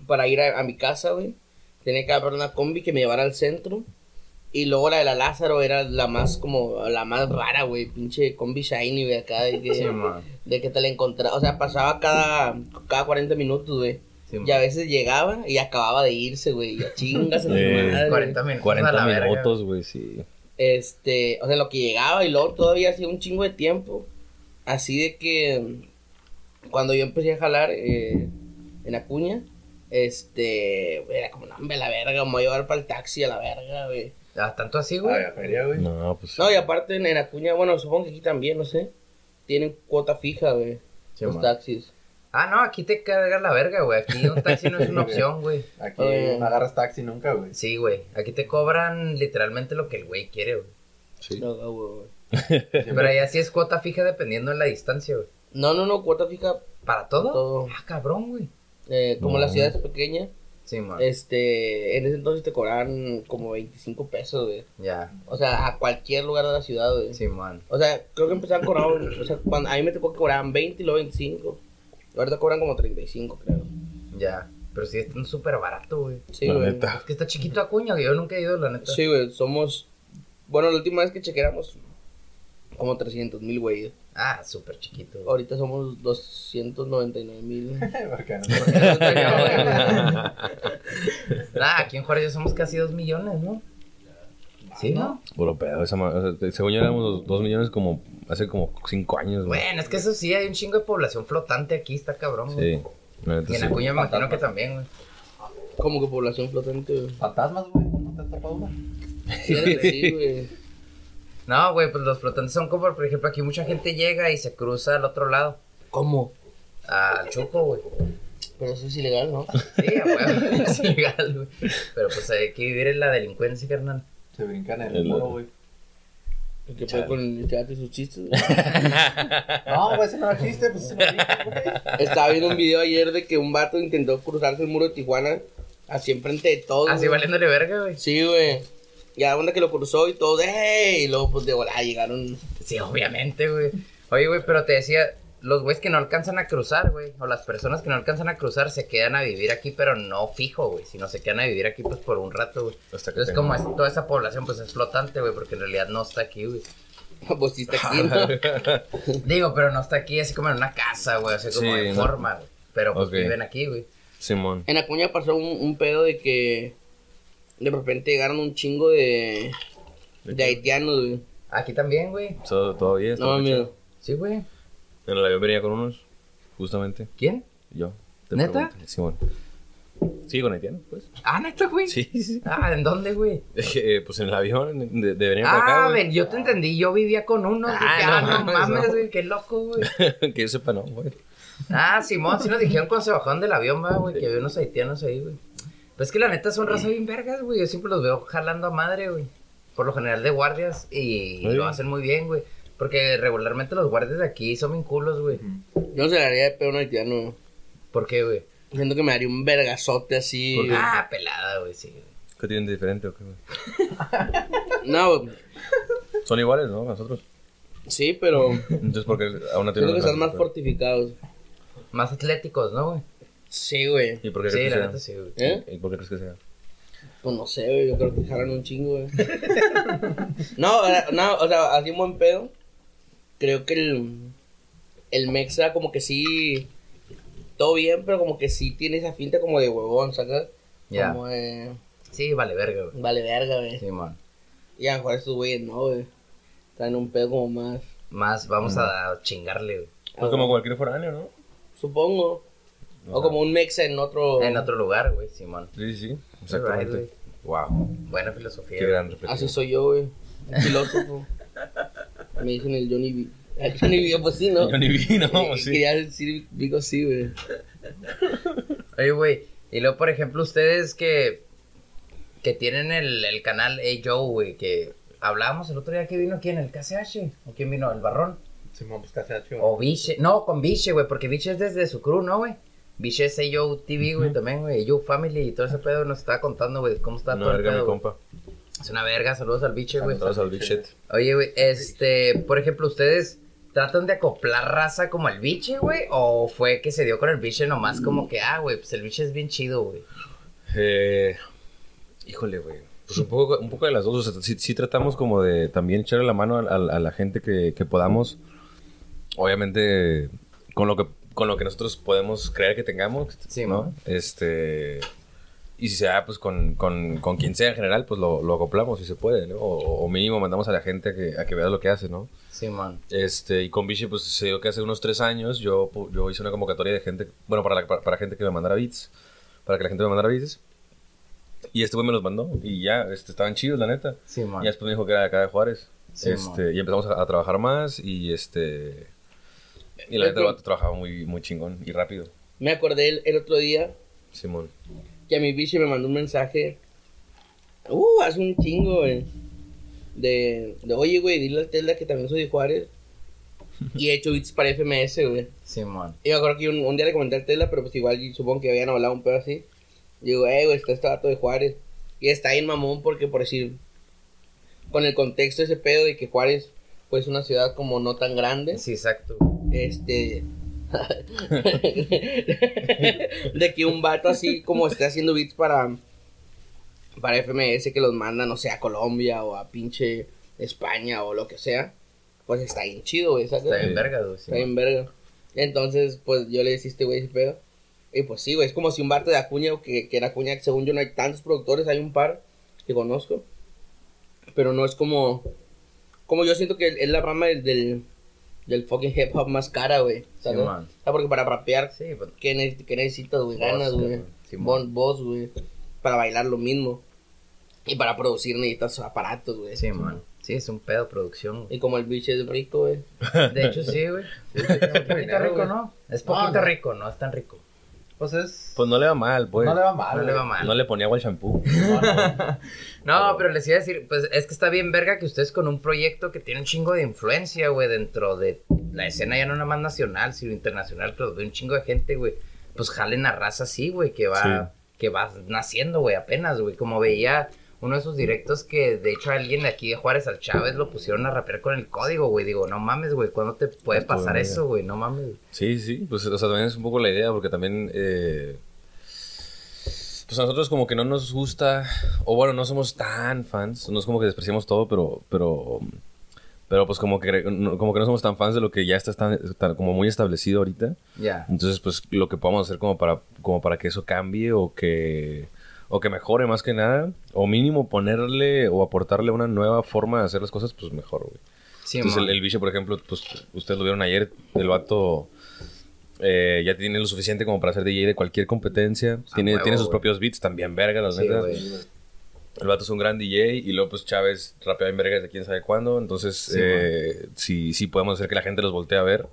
Para ir a, a mi casa, güey. Tenía que agarrar una combi que me llevara al centro. Y luego la de la Lázaro era la más como. La más rara, güey. Pinche combi shiny, güey. Acá de que, Sí, de que te la encontraba. O sea, pasaba cada, cada 40 minutos, güey. Sí. Y a veces llegaba y acababa de irse, güey. Y a chingas en Eh, su madre. 40 minutos. 40 a la verga, minutos, güey, sí. Este, o sea, lo que llegaba y luego todavía hacía un chingo de tiempo. Así de que cuando yo empecé a jalar eh, en Acuña, este, era como, no, hombre, la verga, me voy a llevar para el taxi a la verga, güey. Ah, tanto así, güey. Ay, a feria, güey. No, pues. No, y aparte en, Acuña, bueno, supongo que aquí también, no sé, tienen cuota fija, güey, Sí, los man. taxis. Ah, no, aquí te cargas la verga, güey. Aquí un taxi no es una opción, güey. Aquí Oye. no agarras taxi nunca, güey. Sí, güey. Aquí te cobran literalmente lo que el güey quiere, güey. Sí. No, güey, güey. Pero allá sí es cuota fija dependiendo de la distancia, güey. no, no, no, cuota fija, ¿Para todo? Todo. Ah, cabrón, güey. eh, como No. la ciudad es pequeña, Sí, man. este, en ese entonces te cobraban como 25 pesos, güey. Ya. O sea, a cualquier lugar de la ciudad, güey. Sí, man. O sea, creo que empezaban a cobrar, o sea, cuando, a mí me tocó que cobraban 20 y luego 25. Ahorita cobran como 35, creo. Ya. Pero sí está súper barato, güey. Sí, La güey. neta. Es que está chiquito Acuña, que yo nunca he ido, la neta. Sí, güey, somos... Bueno, la última vez que chequeamos, como 300 mil, güey. Ah, súper chiquito. güey. Ahorita somos 299 mil. No. Ah, aquí en Juárez ya somos casi dos millones, ¿no? Sí, ¿no? Puro pedo, esa ma- o sea, según yo éramos dos, dos millones como hace como cinco años, güey. Bueno, es que eso sí, hay un chingo de población flotante aquí, está cabrón, güey. Sí. Y en sí. Acuña me imagino que también, güey. Como que población flotante, güey. Fantasmas, güey. ¿No te has topado una? Sí, güey. No, güey, pues los flotantes son como, por ejemplo, aquí mucha gente llega y se cruza al otro lado, ¿Cómo? al Chuco, güey. Pero eso es ilegal, ¿no? Sí, a huevo, es ilegal, güey. Pero pues hay que vivir en la delincuencia, carnal. Se brincan en El el muro, güey. ¿Qué pasa con el teatro y sus chistes? güey? No, güey, ese no existe, pues ese no existe, güey. Estaba viendo un video ayer de que un vato intentó cruzarse el muro de Tijuana así enfrente de todos. Así güey. valiéndole verga, güey. Sí, güey. Y a onda que lo cruzó y todo, ¡ey! Y luego, pues de volada llegaron. Sí, obviamente, güey. Oye, güey, pero te decía, los güeyes que no alcanzan a cruzar, güey, o las personas que no alcanzan a cruzar se quedan a vivir aquí, pero no fijo, güey, sino se quedan a vivir aquí, pues, por un rato, güey. Hasta que Entonces, como es- toda esa población, pues, es flotante, güey, porque en realidad no está aquí, güey. Pues sí está aquí, ¿no? Digo, pero no está aquí así como en una casa, güey, así como Sí, en no. forma, güey. Pero, pues, viven aquí, güey. Simón. En Acuña pasó un, un pedo de que de repente llegaron un chingo de, de haitianos, güey. Aquí también, güey. Todo- Todavía está No, chido. Sí, güey. En el avión venía con unos, justamente. ¿Quién? Yo. te ¿Neta? pregunto. Simón. Sí, con haitiano, pues. Ah, neta, güey. Sí, sí. Ah, ¿en dónde, güey? Eh, pues en el avión, de, de venir para Ah, acá, güey. ven, yo te entendí, yo vivía con uno. Ah, no ah, no mames, no. güey, qué loco, güey. que yo sepa, no, güey. Ah, Simón, sí nos dijeron cuando se bajaron del avión, va, güey, que había unos haitianos ahí, güey. Pues es que la neta son raza bien vergas, güey. Yo siempre los veo jalando a madre, güey. Por lo general de guardias y Sí. lo hacen muy bien, güey. Porque regularmente los guardias de aquí son bien culos, güey. Yo no se le haría de pedo a un haitiano. ¿Por qué, güey? Siento que me haría un vergazote así. ¿Por qué? Ah, pelada, güey, sí. güey. ¿Qué tienen de diferente o qué, güey? No, güey. Son iguales, ¿no? Nosotros. sí, pero Entonces, porque aún no siento que tienen están más fortificados. Más atléticos, ¿no, güey? Sí, güey. ¿Y por qué Sí, crees la que neta sea? sí, güey. ¿Eh? ¿Y por qué crees que sea? Pues no sé, güey. Yo creo que jalan un chingo, güey. no, no, o sea, así un buen pedo. Creo que el, el Mexa como que sí... Todo bien, pero como que sí tiene esa finta como de huevón, ¿sacas? Ya. Como de... Sí, vale, verga, güey. Vale verga, güey. Simón. Y a lo mejor estos güeyes no, güey. Están en un pedo como más... Más, vamos a chingarle, güey. Pues como cualquier foráneo, ¿no? Supongo. O como un Mexa en otro... En otro lugar, güey, Simón. Sí, sí, Right, exactamente. wow, Buena filosofía. qué güey. gran reflexión. Así soy yo, güey. Un filósofo. Me dicen el Johnny V. El Johnny V, pues sí, ¿no? Ni vi, no, Eh, sí. Quería decir, digo sí, güey. Oye, güey, y luego, por ejemplo, ustedes que, que tienen el, el canal Hey Joe, güey, que hablábamos el otro día que vino aquí en el KCH, o quién vino, el Barrón, Simón, pues hecho. o Viche, no, con Viche, güey, porque Viche es desde su crew, ¿no, güey? Viche es Hey Joe TV, güey, también, güey, Joe Family y todo ese pedo nos estaba contando, güey, cómo está No, todo el verga, mi pedo, compa. Es una verga, saludos al Viche, güey. Saludos al shit. Oye, güey, este, por ejemplo, ¿ustedes tratan de acoplar raza como el biche, güey? ¿O fue que se dio con el biche nomás como que, ah, güey, pues el biche es bien chido, güey? Eh, híjole, güey. Pues un poco, un poco de las dos. O sea, sí, sí tratamos como de también echarle la mano a, a- a la gente que, que podamos. Obviamente, con lo que con lo que nosotros podemos creer que tengamos. Sí, ¿no? man. Este. Y si sea, pues con, con, con quien sea en general, pues lo, lo acoplamos si se puede, ¿no? O, o mínimo mandamos a la gente a que, a que vea lo que hace, ¿no? Sí, man. Este, y con Vichy, pues se dio que hace unos tres años yo, yo hice una convocatoria de gente, bueno, para, la- para, para gente que me mandara beats, para que la gente me mandara beats. Y este güey me los mandó y ya, este, estaban chidos, la neta. Sí, man. Y después me dijo que era de acá de Juárez. Sí, este, y empezamos a, a trabajar más y este... Y la neta el vato trabajaba muy, muy chingón y rápido. Me acordé el, el otro día Simón. que a mi biche me mandó un mensaje. Uh, hace un chingo, güey. De, de, oye, güey, dile al Telda que también soy de Juárez. Y he hecho beats para FMS, güey. Sí, man. Y me acuerdo que un, un día le comenté al Telda, pero pues igual supongo que habían hablado un pedo así. Digo, eh, güey, está este vato de Juárez. Y está ahí en mamón porque, por decir, con el contexto de ese pedo de que Juárez, pues, es una ciudad como no tan grande. Sí, exacto. Este. de que un vato así como esté haciendo beats para. Para FMS que los manda, no sé, a Colombia o a pinche España o lo que sea. Pues está bien chido, güey. ¿sabes? Está bien verga, güey. Está bien verga. Entonces, pues yo le decía este güey ese pedo. Y pues sí, güey, es como si un vato de Acuña, que, que era Acuña, que según yo no hay tantos productores, hay un par que conozco. Pero no es como. Como yo siento que es la rama del, del, del fucking hip hop más cara, güey. ¿Sabes? man. O sea, porque para rapear, Sí, pues. ¿qué, ne- qué necesitas, güey? Ganas, güey. Simón. Bon- Voz, güey. Para bailar lo mismo. Y para producir necesitas aparatos, güey. Sí, man. Sí, es un pedo producción. güey. Y como el bicho es rico, güey. De hecho, sí, güey. Es poquito dinero, rico. ¿no? Es No, poquito no. rico, no es tan rico. Pues es. Pues no le va mal, pues. no le va mal. No le va mal. No le ponía agua al shampoo. No, no. No, pero les iba a decir, pues es que está bien verga que ustedes con un proyecto que tiene un chingo de influencia, güey, dentro de la escena ya no nada más nacional, sino internacional, pero de un chingo de gente, güey. Pues jalen a raza así, güey, que va, que va naciendo, güey, apenas, güey. Como veía uno de esos directos que, de hecho, alguien de aquí de Juárez al Chávez lo pusieron a rapear con el código, güey. Digo, no mames, güey, ¿cuándo te puede pasar eso, güey? No mames. Sí, sí, pues o sea, también es un poco la idea, porque también, eh, pues a nosotros como que no nos gusta, o bueno, no somos tan fans, no es como que despreciamos todo, pero, pero, pero pues como que, como que no somos tan fans de lo que ya está tan, tan- como muy establecido ahorita. Ya. Entonces, pues lo que podamos hacer como para, como para que eso cambie o que, o que mejore más que nada, o mínimo ponerle o aportarle una nueva forma de hacer las cosas, pues mejor, güey. Sí, Entonces, el, el bicho, por ejemplo, pues ustedes lo vieron ayer, el vato eh, ya tiene lo suficiente como para ser DJ de cualquier competencia. Tiene, huevo, tiene sus güey. propios beats, también verga, la Sí. El vato es un gran DJ y luego pues Chávez rapea en verga desde quién sabe cuándo. Entonces, Sí, eh, si, si podemos hacer que la gente los voltee a ver,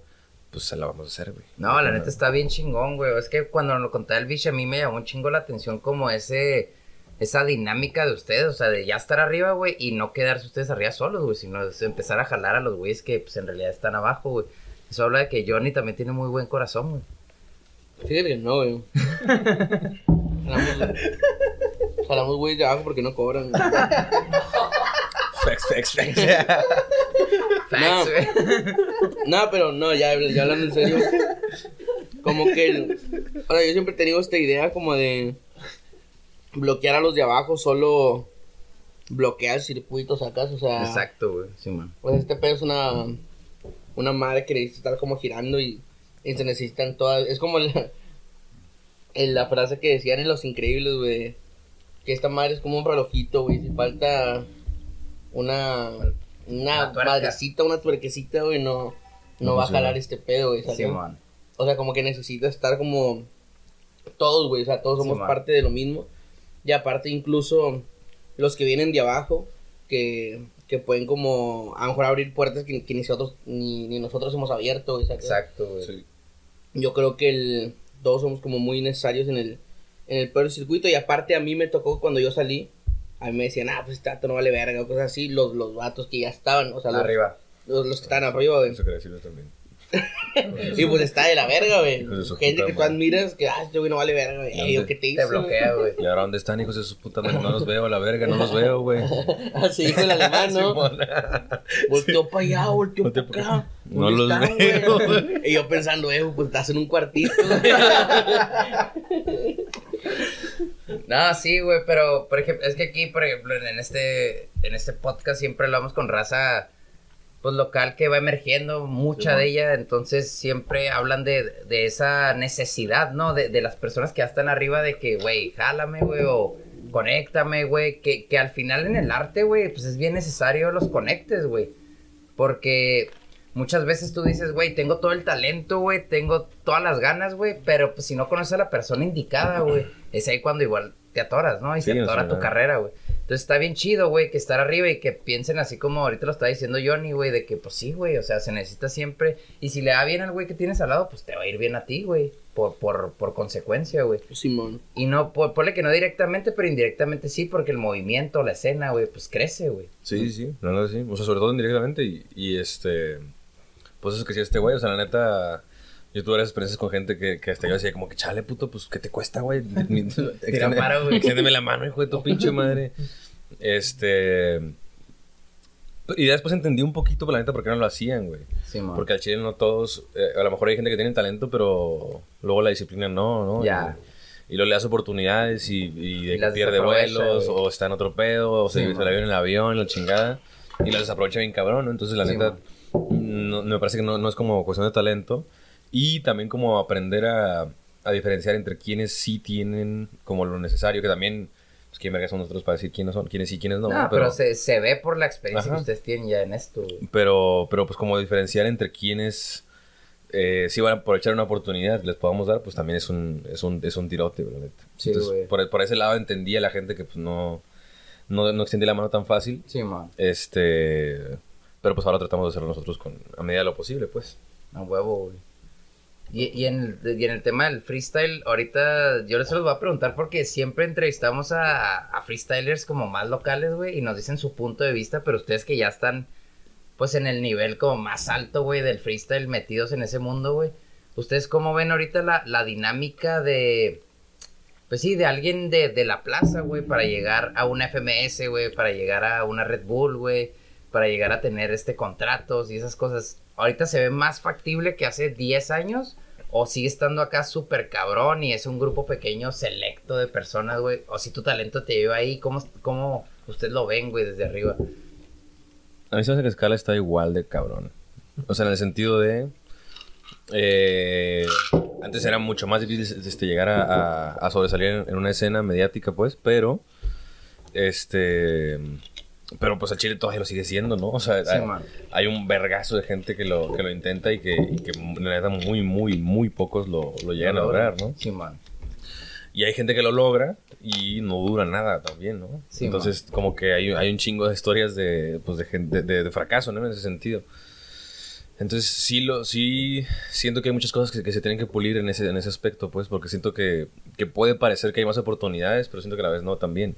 pues se la vamos a hacer, güey. No, la neta está bien chingón, güey. Es que cuando nos lo contaba el bicho, a mí me llamó un chingo la atención como ese... Esa dinámica de ustedes, o sea, de ya estar arriba, güey, y no quedarse ustedes arriba solos, güey, sino empezar a jalar a los güeyes que, pues, en realidad están abajo, güey. Eso habla de que Johnny también tiene muy buen corazón, güey. Fíjate que no, güey. Jalamos, jalamos güey de abajo porque no cobran. güey. Fex. No. Facts, güey. No, pero no, ya, ya hablando en serio. Como que, el- o sea, yo siempre he tenido esta idea como de bloquear a los de abajo, solo bloquear circuitos acá, o sea, Exacto, güey. Sí, man. pues este pedo es una, una madre que necesita estar como girando y, y se necesitan todas, es como la, en la frase que decían en Los Increíbles, güey, que esta madre es como un relojito, güey, si falta una, una Una madrecita, una tuerquecita, güey, no, no No va a jalar este pedo, güey. Sí, man. O sea, como que necesita estar como todos, güey, o sea, todos somos parte de lo mismo. Y aparte incluso los que vienen de abajo, que, que pueden como a lo mejor abrir puertas que, que ni nosotros ni, ni nosotros hemos abierto, güey. Exacto, güey. Sí. Yo creo que el, todos somos como muy necesarios en el, en el peor circuito. Y aparte a mí me tocó cuando yo salí, a mí me decían, ah, pues este vato no vale verga, o cosas así, los, los vatos que ya estaban, o sea, los, Arriba. los, los que estaban arriba, güey. Eso quería decirlo también. Y pues está de la verga, güey. Gente que tú admiras que, ah, este güey no vale verga, güey. ¿qué te Te hizo? bloquea, güey. ¿Y ahora dónde están, hijos de su puta madre? No los veo, a la verga, no los veo, güey. Así dijo el alemán, ¿no? Volteó para allá, volteó para pa' acá. No ¿Dónde los están, veo? Y yo pensando, eh, pues estás en un cuartito. No, sí, güey, pero por ejemplo, es que aquí, por ejemplo, en este, en este podcast siempre hablamos con raza pues local que va emergiendo, mucha de ella, entonces siempre hablan de, de esa necesidad, ¿no? De, de las personas que ya están arriba de que, güey, jálame, güey, o conéctame, güey, que, que al final en el arte, güey, pues es bien necesario los conectes, güey, porque muchas veces tú dices, güey, tengo todo el talento, güey, tengo todas las ganas, güey, pero pues si no conoces a la persona indicada, güey, es ahí cuando igual te atoras, ¿no? Y Sí, se o atora sea, tu carrera, güey. Entonces está bien chido, güey, que estar arriba y que piensen así como ahorita lo está diciendo Johnny, güey, de que pues sí, güey, o sea, se necesita siempre. Y si le va bien al güey que tienes al lado, pues te va a ir bien a ti, güey, por, por, por consecuencia, güey. Simón. Y no, por, ponle que no directamente, pero indirectamente sí, porque el movimiento, la escena, güey, pues crece, güey. Sí, sí, la neta sí. O sea, sobre todo indirectamente y, y este... Pues eso que sí, este güey, o sea, la neta... Yo tuve varias experiencias con gente que, que hasta yo decía como que, chale, puto, pues, ¿qué te cuesta, güey? Extiéndeme la mano, hijo de tu pinche madre. Este... Y después entendí un poquito, por la neta, por qué no lo hacían, güey. Sí. Porque al chile no todos... eh, a lo mejor hay gente que tiene talento, pero luego la disciplina no, ¿no? Ya. Y, y luego le das oportunidades y, pierde vuelos güey. o está en otro pedo o se, Sí, se la vio en el avión, la chingada. Y las desaprovecha bien cabrón, ¿no? Entonces, la Sí, neta, no, me parece que no, no es como cuestión de talento. Y también como aprender a, a diferenciar entre quienes sí tienen como lo necesario, que también... pues, ¿quién verga son nosotros para decir quiénes son, quiénes sí, quiénes no? No, ¿no? pero, se, se ve por la experiencia Ajá. que ustedes tienen ya en esto. Pero, pero pues como diferenciar entre quienes eh, sí van a aprovechar una oportunidad les podamos dar, pues también es un, es un, es un tirote, güey, la neta. Sí, Entonces, güey. por, por ese lado entendía la gente que pues no, no, no extendía la mano tan fácil. Sí, man. Este, pero pues ahora tratamos de hacerlo nosotros con, a medida de lo posible, pues. A huevo, güey. Y, y, en el, y en el tema del freestyle, ahorita yo les los voy a preguntar porque siempre entrevistamos a, a freestylers como más locales, güey, y nos dicen su punto de vista, pero ustedes que ya están, pues, en el nivel como más alto, güey, del freestyle, metidos en ese mundo, güey. ¿Ustedes cómo ven ahorita la, la dinámica de, pues sí, de alguien de, de la plaza, güey, para llegar a una FMS, güey, para llegar a una Red Bull, güey, para llegar a tener este contratos y esas cosas. ¿Ahorita se ve más factible que hace 10 años? ¿O sigue estando acá súper cabrón y es un grupo pequeño, selecto de personas, güey? ¿O si tu talento te lleva ahí? ¿Cómo, cómo ustedes lo ven, güey, desde arriba? A mí se hace que Scala está igual de cabrón. O sea, en el sentido de... eh, antes era mucho más difícil este, llegar a, a- sobresalir en una escena mediática, pues, pero... Este... Pero pues el Chile todavía lo sigue siendo, ¿no? O sea, Sí, hay, un vergazo de gente que lo, que lo intenta y que, y que la neta muy, muy, muy pocos lo, lo llegan a lograr, ¿no? Sí, man. Y hay gente que lo logra y no dura nada también, ¿no? Sí, Entonces, como que hay, hay un chingo de historias de, pues, de, gente, de, de fracaso, ¿no? En ese sentido. Entonces, sí, lo, sí siento que hay muchas cosas que, que se tienen que pulir en ese, en ese aspecto, pues, porque siento que, que puede parecer que hay más oportunidades, pero siento que a la vez no también.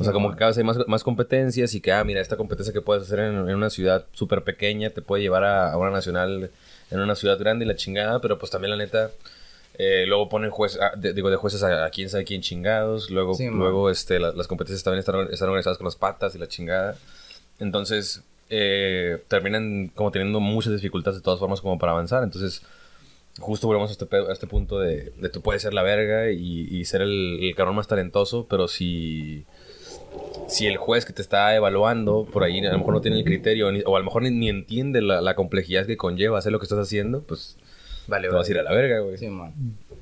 O sea, como que cada vez hay más, más competencias y que, ah, mira, esta competencia que puedes hacer en, en una ciudad súper pequeña te puede llevar a, a una nacional en una ciudad grande y la chingada, pero pues también la neta, eh, luego ponen jueces, digo, de jueces a, a quién sabe quién chingados, luego, Sí, luego este, la- las competencias también están, están organizadas con las patas y la chingada. Entonces, eh, terminan como teniendo muchas dificultades de todas formas como para avanzar. Entonces, justo volvemos a este, a este punto de, de tú puedes ser la verga y, y ser el, el cabrón más talentoso, pero si, si el juez que te está evaluando por ahí a lo mejor no tiene el criterio ni- o a lo mejor ni, ni entiende la, la complejidad que conlleva hacer lo que estás haciendo, pues Vale, te vas a ir a la verga, güey. Sí, man.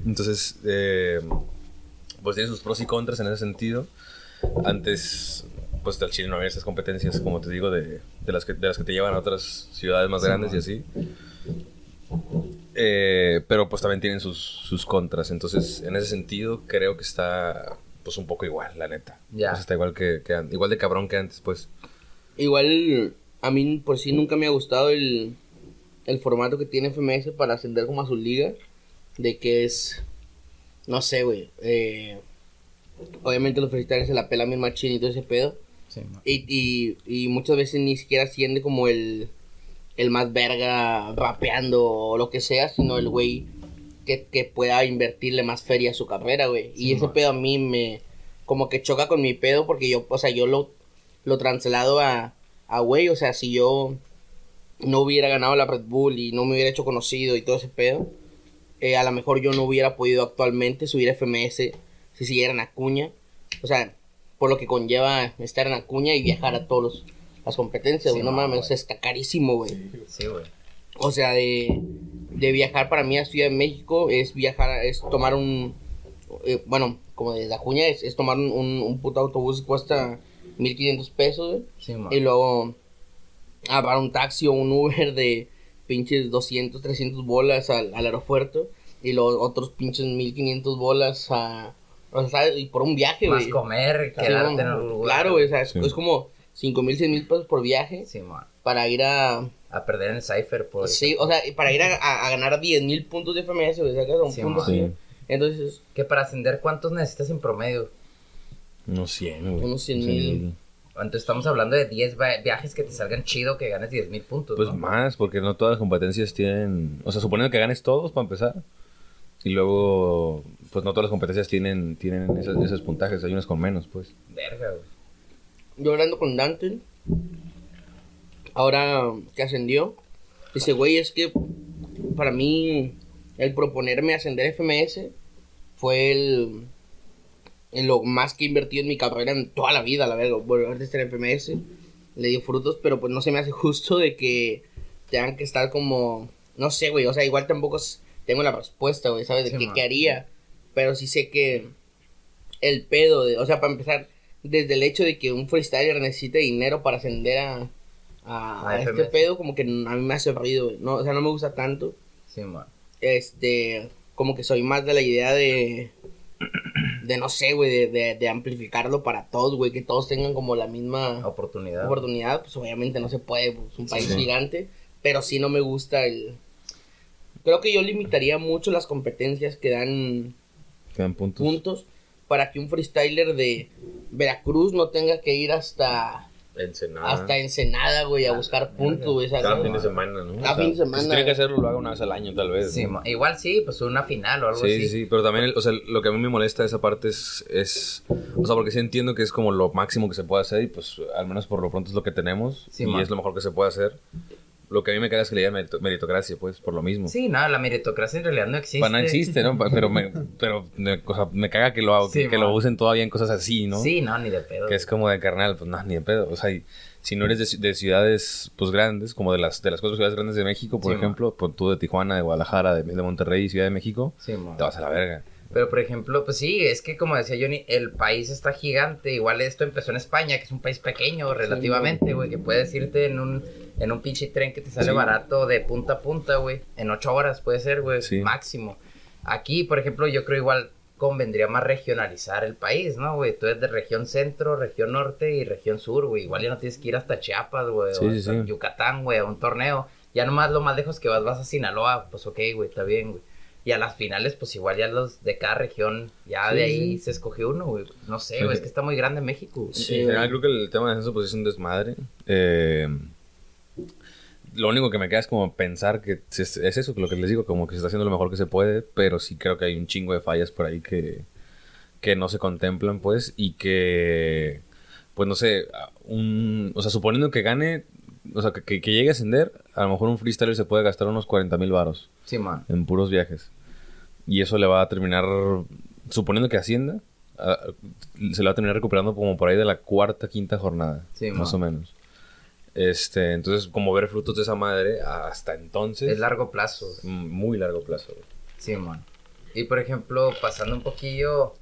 Entonces, eh, pues tiene sus pros y contras en ese sentido. Antes, pues del Chile no había esas competencias, como te digo, de, de, las, que, de las que te llevan a otras ciudades más Sí, grandes y así. Eh, pero pues también tienen sus, sus contras. Entonces, en ese sentido, creo que está pues un poco igual, la neta. Ya. Sea, está igual que, igual de cabrón que antes, pues. Igual, a mí por sí nunca me ha gustado el, el formato que tiene FMS para ascender como a su liga. De que es, no sé, güey. eh, obviamente los freestyles se la pelan bien machín y todo ese pedo. Sí, y, y muchas veces ni siquiera asciende como el, el más verga rapeando o lo que sea, sino el güey que, que pueda invertirle más feria a su carrera, güey. Sí, y ese man. pedo a mí me como que choca con mi pedo porque yo, o sea, yo lo, lo traslado a, a güey, o sea, si yo no hubiera ganado la Red Bull y no me hubiera hecho conocido y todo ese pedo, eh, a lo mejor yo no hubiera podido actualmente subir FMS si siguiera en Acuña. O sea, por lo que conlleva estar en Acuña y viajar a todas las competencias, Sí, güey. no mames, está carísimo, güey. Sí, güey. O sea, de, de viajar para mí a Ciudad de México es viajar, a- es tomar un, eh, bueno, como desde Acuña es, es tomar un, un, un puto autobús que cuesta 1500 pesos, güey. Sí. Y luego agarrar un taxi o un Uber de pinches 200, 300 bolas al, al aeropuerto. Y luego otros pinches 1500 bolas a... O sea, ¿sabes? Y por un viaje, Más güey. comer, Sí, quedarte güey. en el lugar. Claro, güey, o sea, es, Sí. es como 5 mil, 6 mil pesos por viaje Sí, man. para ir a... A perder en el Cypher, por Sí, o sea, y para ir a, a- a ganar 10 mil puntos de FMS, güey, sacas un Sí, punto man. así. Sí. Entonces, Que para ascender, ¿cuántos necesitas en promedio? Unos 100, güey. Unos 100 mil. Entonces estamos hablando de 10 va- viajes que te salgan chido que ganes 10 mil puntos. Pues ¿no? más, porque no todas las competencias tienen. O sea, suponiendo que ganes todos para empezar. Y luego, pues no todas las competencias tienen, tienen esos, esos puntajes. Hay unas con menos, pues. Verga, güey. yo hablando con Dante, ahora que ascendió, dice, güey, es que para mí el proponerme ascender FMS fue el, en lo más que he invertido en mi carrera en toda la vida, la verdad, volver a estar en FMS, le dio frutos, pero pues no se me hace justo de que tengan que estar como, no sé, güey, o sea, igual tampoco tengo la respuesta, güey, ¿sabes? De Sí, qué, qué haría, pero sí sé que el pedo de, o sea, para empezar, desde el hecho de que un freestyler necesite dinero para ascender a, a, este pedo, como que a mí me hace ruido. No, o sea, no me gusta tanto. Sí, man. Este, como que soy más de la idea de, de no sé, güey, de, de, de amplificarlo para todos, güey, que todos tengan como la misma Oportunidad. oportunidad, pues obviamente no se puede, pues, es un país Sí. gigante, pero sí no me gusta el... Creo que yo limitaría mucho las competencias que dan Quedan puntos. puntos para que un freestyler de Veracruz no tenga que ir hasta Ensenada. hasta Ensenada, güey, a buscar puntos, güey, ¿sabes? Cada fin de semana, ¿no? Cada fin de semana. Si tiene que hacerlo, lo haga una vez al año, tal vez. Sí. Igual sí, pues una final o algo Sí, así. sí, sí, pero también, el- o sea, lo que a mí me molesta de esa parte es, es, o sea, porque sí entiendo que es como lo máximo que se puede hacer y pues al menos por lo pronto es lo que tenemos Sí, y man. es lo mejor que se puede hacer. Lo que a mí me caga es que le llaman merito- meritocracia, pues, por lo mismo. Sí, no, la meritocracia en realidad no existe. Pa- no existe, ¿no? Pero me, pero, me, o sea, me caga que lo, Sí, que lo usen todavía en cosas así, ¿no? Sí, no, ni de pedo. Que es como de carnal, pues no, ni de pedo. O sea, y si no eres de, de ciudades pues grandes, como de las de las cuatro ciudades grandes de México, por Sí, ejemplo, pues, tú de Tijuana, de Guadalajara, de, de Monterrey Ciudad de México, Sí, te vas a la verga. Pero por ejemplo, pues sí, es que como decía Johnny, el país está gigante. Igual esto empezó en España, que es un país pequeño relativamente, güey, que puedes irte en un, en un pinche tren que te sale Sí. barato de punta a punta, güey. En ocho horas puede ser, güey, Sí. máximo. Aquí, por ejemplo, yo creo igual convendría más regionalizar el país, ¿no, güey? Tú eres de región centro, región norte y región sur, güey. Igual ya no tienes que ir hasta Chiapas, güey, Sí, o hasta sí. Yucatán, güey, a un torneo. Ya nomás lo más lejos que vas, vas a Sinaloa, pues ok, güey, está bien, güey. Y a las finales, pues igual ya los de cada región, ya Sí, de ahí sí. se escogió uno, güey. No sé, güey, es que está muy grande México. Sí, en general creo que el tema de ascenso pues es un desmadre. Eh, lo único que me queda es como pensar que es, es eso, que lo que les digo, como que se está haciendo lo mejor que se puede, pero sí creo que hay un chingo de fallas por ahí que, que no se contemplan, pues, y que, pues no sé, un, o sea, suponiendo que gane, o sea, que, que- llegue a ascender, a lo mejor un freestyler se puede gastar unos 40 mil varos Sí, man. en puros viajes. Y eso le va a terminar, suponiendo que ascienda, a- se le va a terminar recuperando como por ahí de la cuarta, quinta jornada. Sí, más man. o menos. Este, entonces, como ver frutos de esa madre, hasta entonces, Es largo plazo. güey. muy largo plazo. güey. Sí, man. Y por ejemplo, pasando un poquillo,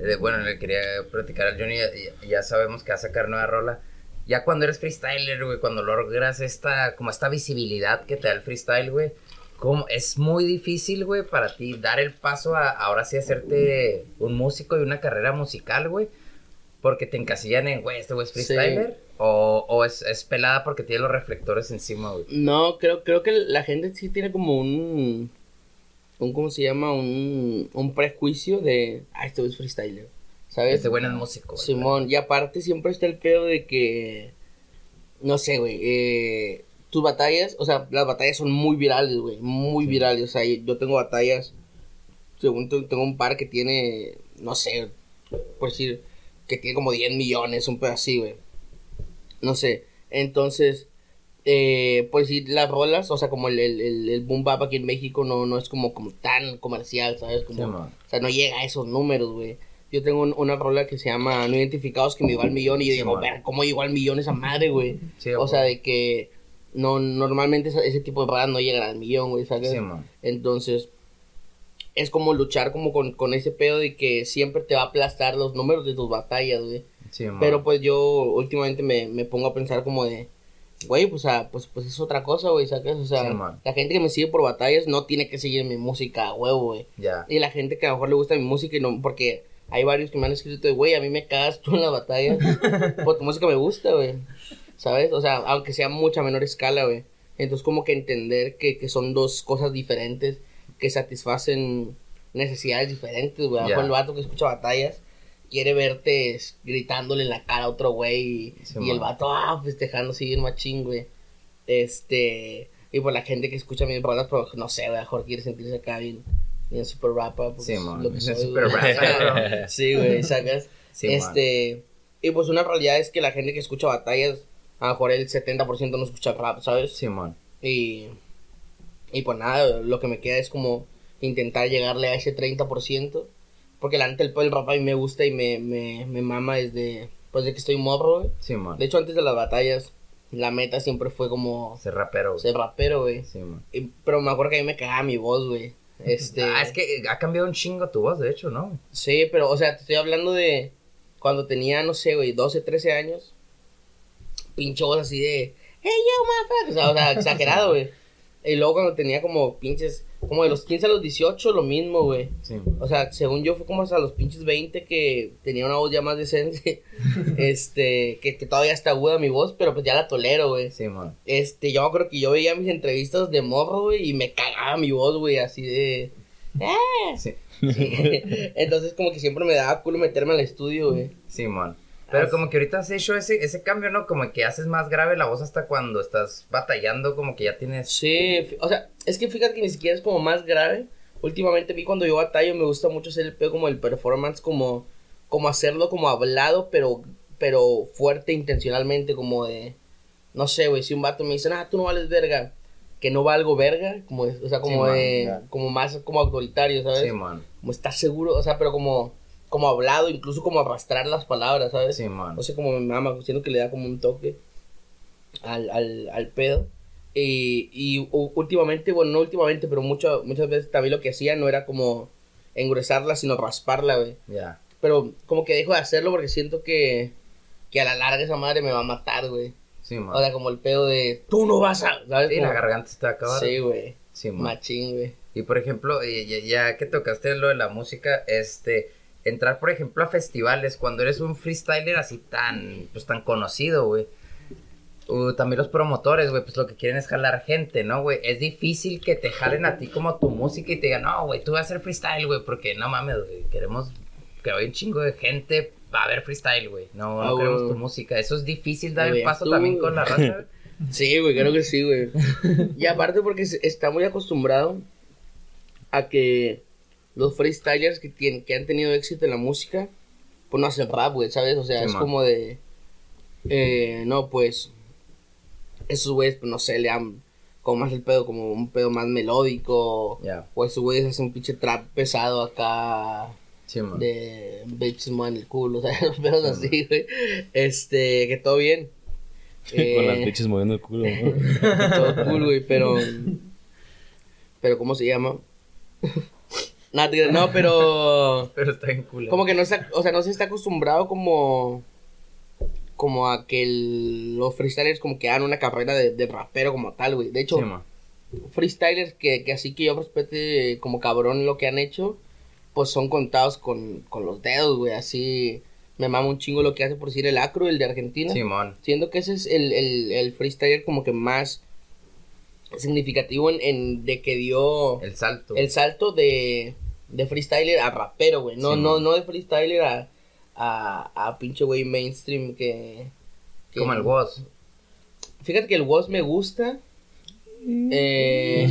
eh, bueno, le quería platicar al Johnny, ya, ya sabemos que va a sacar nueva rola. Ya cuando eres freestyler, güey, cuando logras esta, como esta visibilidad que te da el freestyle, güey, como es muy difícil, güey, para ti dar el paso a ahora sí hacerte un músico y una carrera musical, güey. Porque te encasillan en, güey, este güey es freestyler. O, o es, es pelada porque tiene los reflectores encima, güey. No, creo, creo que la gente sí tiene como un, un ¿cómo se llama? Un, un prejuicio de, ah, este güey es freestyler, ¿sabes? Este es músico, güey. Simón, y aparte siempre está el pedo de que, no sé, güey, eh, tus batallas, o sea, las batallas son muy virales, güey, muy virales, o sea, yo tengo batallas, según te- tengo un par que tiene, no sé, por decir, que tiene como 10 millones, un pedo así, güey, no sé, entonces, eh, por decir, las rolas, o sea, como el, el, el, boom bap aquí en México no, no es como, como tan comercial, ¿sabes? Como, Sí, o sea, no llega a esos números, güey. Yo tengo un- una rola que se llama No Identificados que me llegó al millón y yo Sí, digo, ver, ¿cómo llegó al millón esa madre, güey? Sí, o sea, güey. de que no normalmente ese tipo de rolas no llegan al millón, güey, ¿sabes? Sí. Entonces, es como luchar como con, con ese pedo de que siempre te va a aplastar los números de tus batallas, güey. Sí. Pero pues yo últimamente me, me pongo a pensar como de, güey, pues, ah, pues, pues es otra cosa, güey, ¿sabes? O sea, Sí, la gente que me sigue por batallas no tiene que seguir mi música güey. Ya. Y la gente que a lo mejor le gusta mi música y no, porque hay varios que me han escrito de, güey, a mí me cagas tú en la batalla, por tu música me gusta, güey. ¿Sabes? O sea, aunque sea mucha menor escala, güey. Entonces como que entender que, que son dos cosas diferentes que satisfacen necesidades diferentes, güey. Mejor el vato que escucha batallas quiere verte gritándole en la cara a otro güey y, Sí, y el vato, ah, festejando así bien machín, güey. Este, y por la gente que escucha mis rolas, pues no sé, güey, a lo mejor quiere sentirse acá bien, bien super rapa. Pues, Sí, man. Lo que soy, Super güey. rapa, sí, güey, sacas. Sí, man. este, y pues una realidad es que la gente que escucha batallas, a lo mejor el 70% no escucha rap, ¿sabes? Simón. Y, y pues nada, lo que me queda es como intentar llegarle a ese 30%. Porque la neta el, el rap a mí me gusta y me, me, me mama desde, pues de que estoy morro, güey. Simón. De hecho, antes de las batallas, la meta siempre fue como Ser rapero. güey. ser rapero, güey. Y- Pero me acuerdo que a mí me cagaba mi voz, güey. Este... Ah, es que ha cambiado un chingo tu voz, de hecho, ¿no? Sí, pero, o sea, te estoy hablando de... cuando tenía, no sé, güey, 12, 13 años, pinche voz así de, hey, yo, motherfucker, o sea, o sea, exagerado, güey. Y luego cuando tenía como pinches, como de los 15 a los 18, lo mismo, güey. Sí. O sea, según yo fue como hasta los pinches 20 que tenía una voz ya más decente. este, que, que todavía está aguda mi voz, pero pues ya la tolero, güey. Sí, man. Este, yo acuerdo que yo veía mis entrevistas de morro, güey, y me cagaba mi voz, güey, así de... "Ah". Sí. Sí. Entonces como que siempre me daba culo meterme al estudio, güey. Sí, man. Pero como que ahorita has hecho ese, ese cambio, ¿no? Como que haces más grave la voz hasta cuando estás batallando, como que ya tienes... Sí, o sea, es que fíjate que ni siquiera es como más grave. Últimamente a mí cuando yo batallo me gusta mucho hacer el pedo como el performance, como, como hacerlo como hablado, pero, pero fuerte intencionalmente, como de, no sé, güey, si un vato me dice, ah, tú no vales verga, que no valgo verga, como, o sea, como Sí, man, de, ya. como más como autoritario, ¿sabes? Sí, man. Como estás seguro, o sea, pero como, como hablado, incluso como arrastrar las palabras, ¿sabes? Sí, man. No sé cómo me mama, siento que le da como un toque al, al, al pedo. Y, y últimamente, bueno, no últimamente, pero mucho, muchas veces también lo que hacía no era como engruesarla, sino rasparla, güey. Ya. Pero como que dejo de hacerlo porque siento que, que a la larga esa madre me va a matar, güey. Sí, man. O sea, como el pedo de, tú no vas a, ¿sabes? Sí, la Como- garganta se te va a acabar. Sí, güey. Sí, man. Machín, güey. Y por ejemplo, ya, ya que tocaste lo de la música, este, entrar por ejemplo a festivales cuando eres un freestyler así tan, pues tan conocido, güey. Uh, también los promotores, güey, pues lo que quieren es jalar gente, ¿no, güey? Es difícil que te jalen a ti como tu música y te digan, no, güey, tú vas a hacer freestyle, güey, porque no mames, güey, queremos que vaya un chingo de gente va a ver freestyle, güey. No, Ah, no queremos güey. tu música. Eso es difícil dar el paso tú- también con la raza. güey. Sí, güey, creo que sí, güey. Y aparte porque está muy acostumbrado a que los freestylers que, tienen, que han tenido éxito en la música, pues no hacen rap, güey, ¿sabes? O sea, Sí, es man. como de... eh, no, pues... Esos güeyes, pues no sé, le dan como más el pedo, como un pedo más melódico. O esos güeyes hacen un pinche trap pesado acá sí, man. de bitches man el culo, o sea, los pedos así, güey. Este, que todo bien. Con las Eh, bichas moviendo el culo, ¿no? todo cool, güey, pero. Pero, ¿cómo se llama? Nada, no, pero. Pero está en culo. Como que no está, o sea, no se está acostumbrado como. Como a que el- los freestylers como que hagan una carrera de, de rapero como tal, güey. De hecho, Sí, freestylers que, que así que yo respete como cabrón lo que han hecho, pues son contados con, con los dedos, güey. Así me mama un chingo lo que hace por decir el acro, el de Argentina. Simón. Siendo que ese es el, el, el freestyler como que más significativo en, en de que dio El salto. el salto de, de freestyler a rapero, güey. No, Sí, no, no de freestyler a, a, a pinche güey mainstream que, que- Como el Woz. Fíjate que el Woz me gusta. Eh,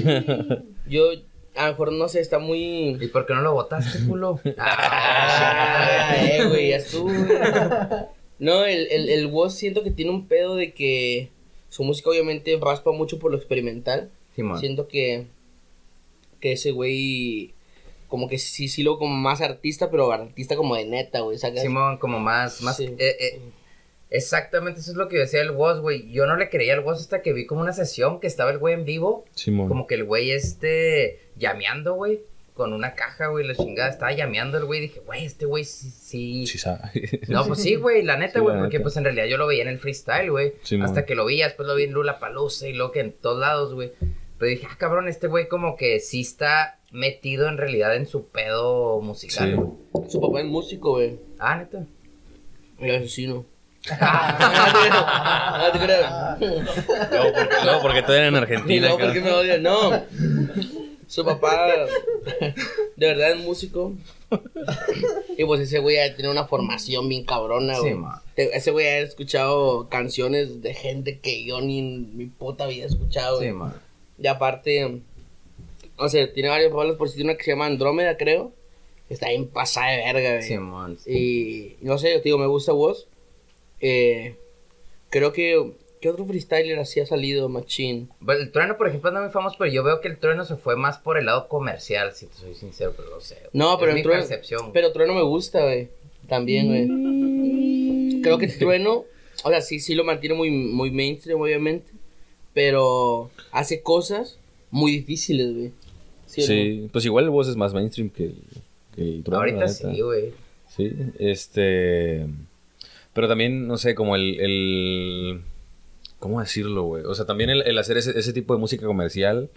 yo, a lo mejor no sé, está muy. ¿Y por qué no lo votaste, culo? Ah, eh, güey, ya estuvo. No, el, el, el Woz siento que tiene un pedo de que su música obviamente raspa mucho por lo experimental. Siento que, que ese güey, como que sí, sí lo como más artista, pero artista como de neta, güey. Simón, como más, más, Sí. eh, eh, exactamente eso es lo que decía el Woz, güey. Yo no le creía al Woz hasta que vi como una sesión que estaba el güey en vivo, Simón. como que el güey este, llameando, güey, con una caja, güey, la chingada, estaba llameando el güey, dije, güey, este güey sí, sí. Sí, sabe. No, pues sí, güey, la neta, Sí, güey, la porque neta. pues en realidad yo lo veía en el freestyle, güey. Hasta que lo vi, después lo vi en Lula Palusa y luego que en todos lados, güey. Pero dije, ah, cabrón, este güey como que sí está metido en realidad en su pedo musical, Sí. güey. Su papá es músico, güey. Ah, neta. El asesino. no te creas. Luego, porque, luego, porque tú eres en Argentina. No, porque me odian. No. Su papá de verdad es músico. Y pues ese güey tenido una formación bien cabrona, Sí, güey. Te- ese güey ha escuchado canciones de gente que yo ni en mi puta he escuchado. Sí, man. Y aparte, o sea, tiene varios rolas, por si tiene una que se llama Andrómeda, creo. Está bien pasada de verga, güey. Sí, man. Y no sé, yo te digo, me gusta vos. Eh, creo que. ¿Qué otro freestyler así ha salido, Machín? Bueno, el trueno, por ejemplo, anda muy famoso, pero yo veo que el trueno se fue más por el lado comercial, si te soy sincero, pero no sé. güey. No, pero es el mi Trueno- percepción. Pero Trueno me gusta, güey. También, güey. Creo que Trueno, o sea, sí, sí lo mantiene muy, muy mainstream, obviamente. Pero hace cosas muy difíciles, güey. ¿Sí no? Pues igual el voz es más mainstream que, que el trueno, Ahorita sí, güey. Sí, este. Pero también, no sé, como el. el ¿Cómo decirlo, güey? O sea, también el, el hacer ese, ese tipo de música comercial.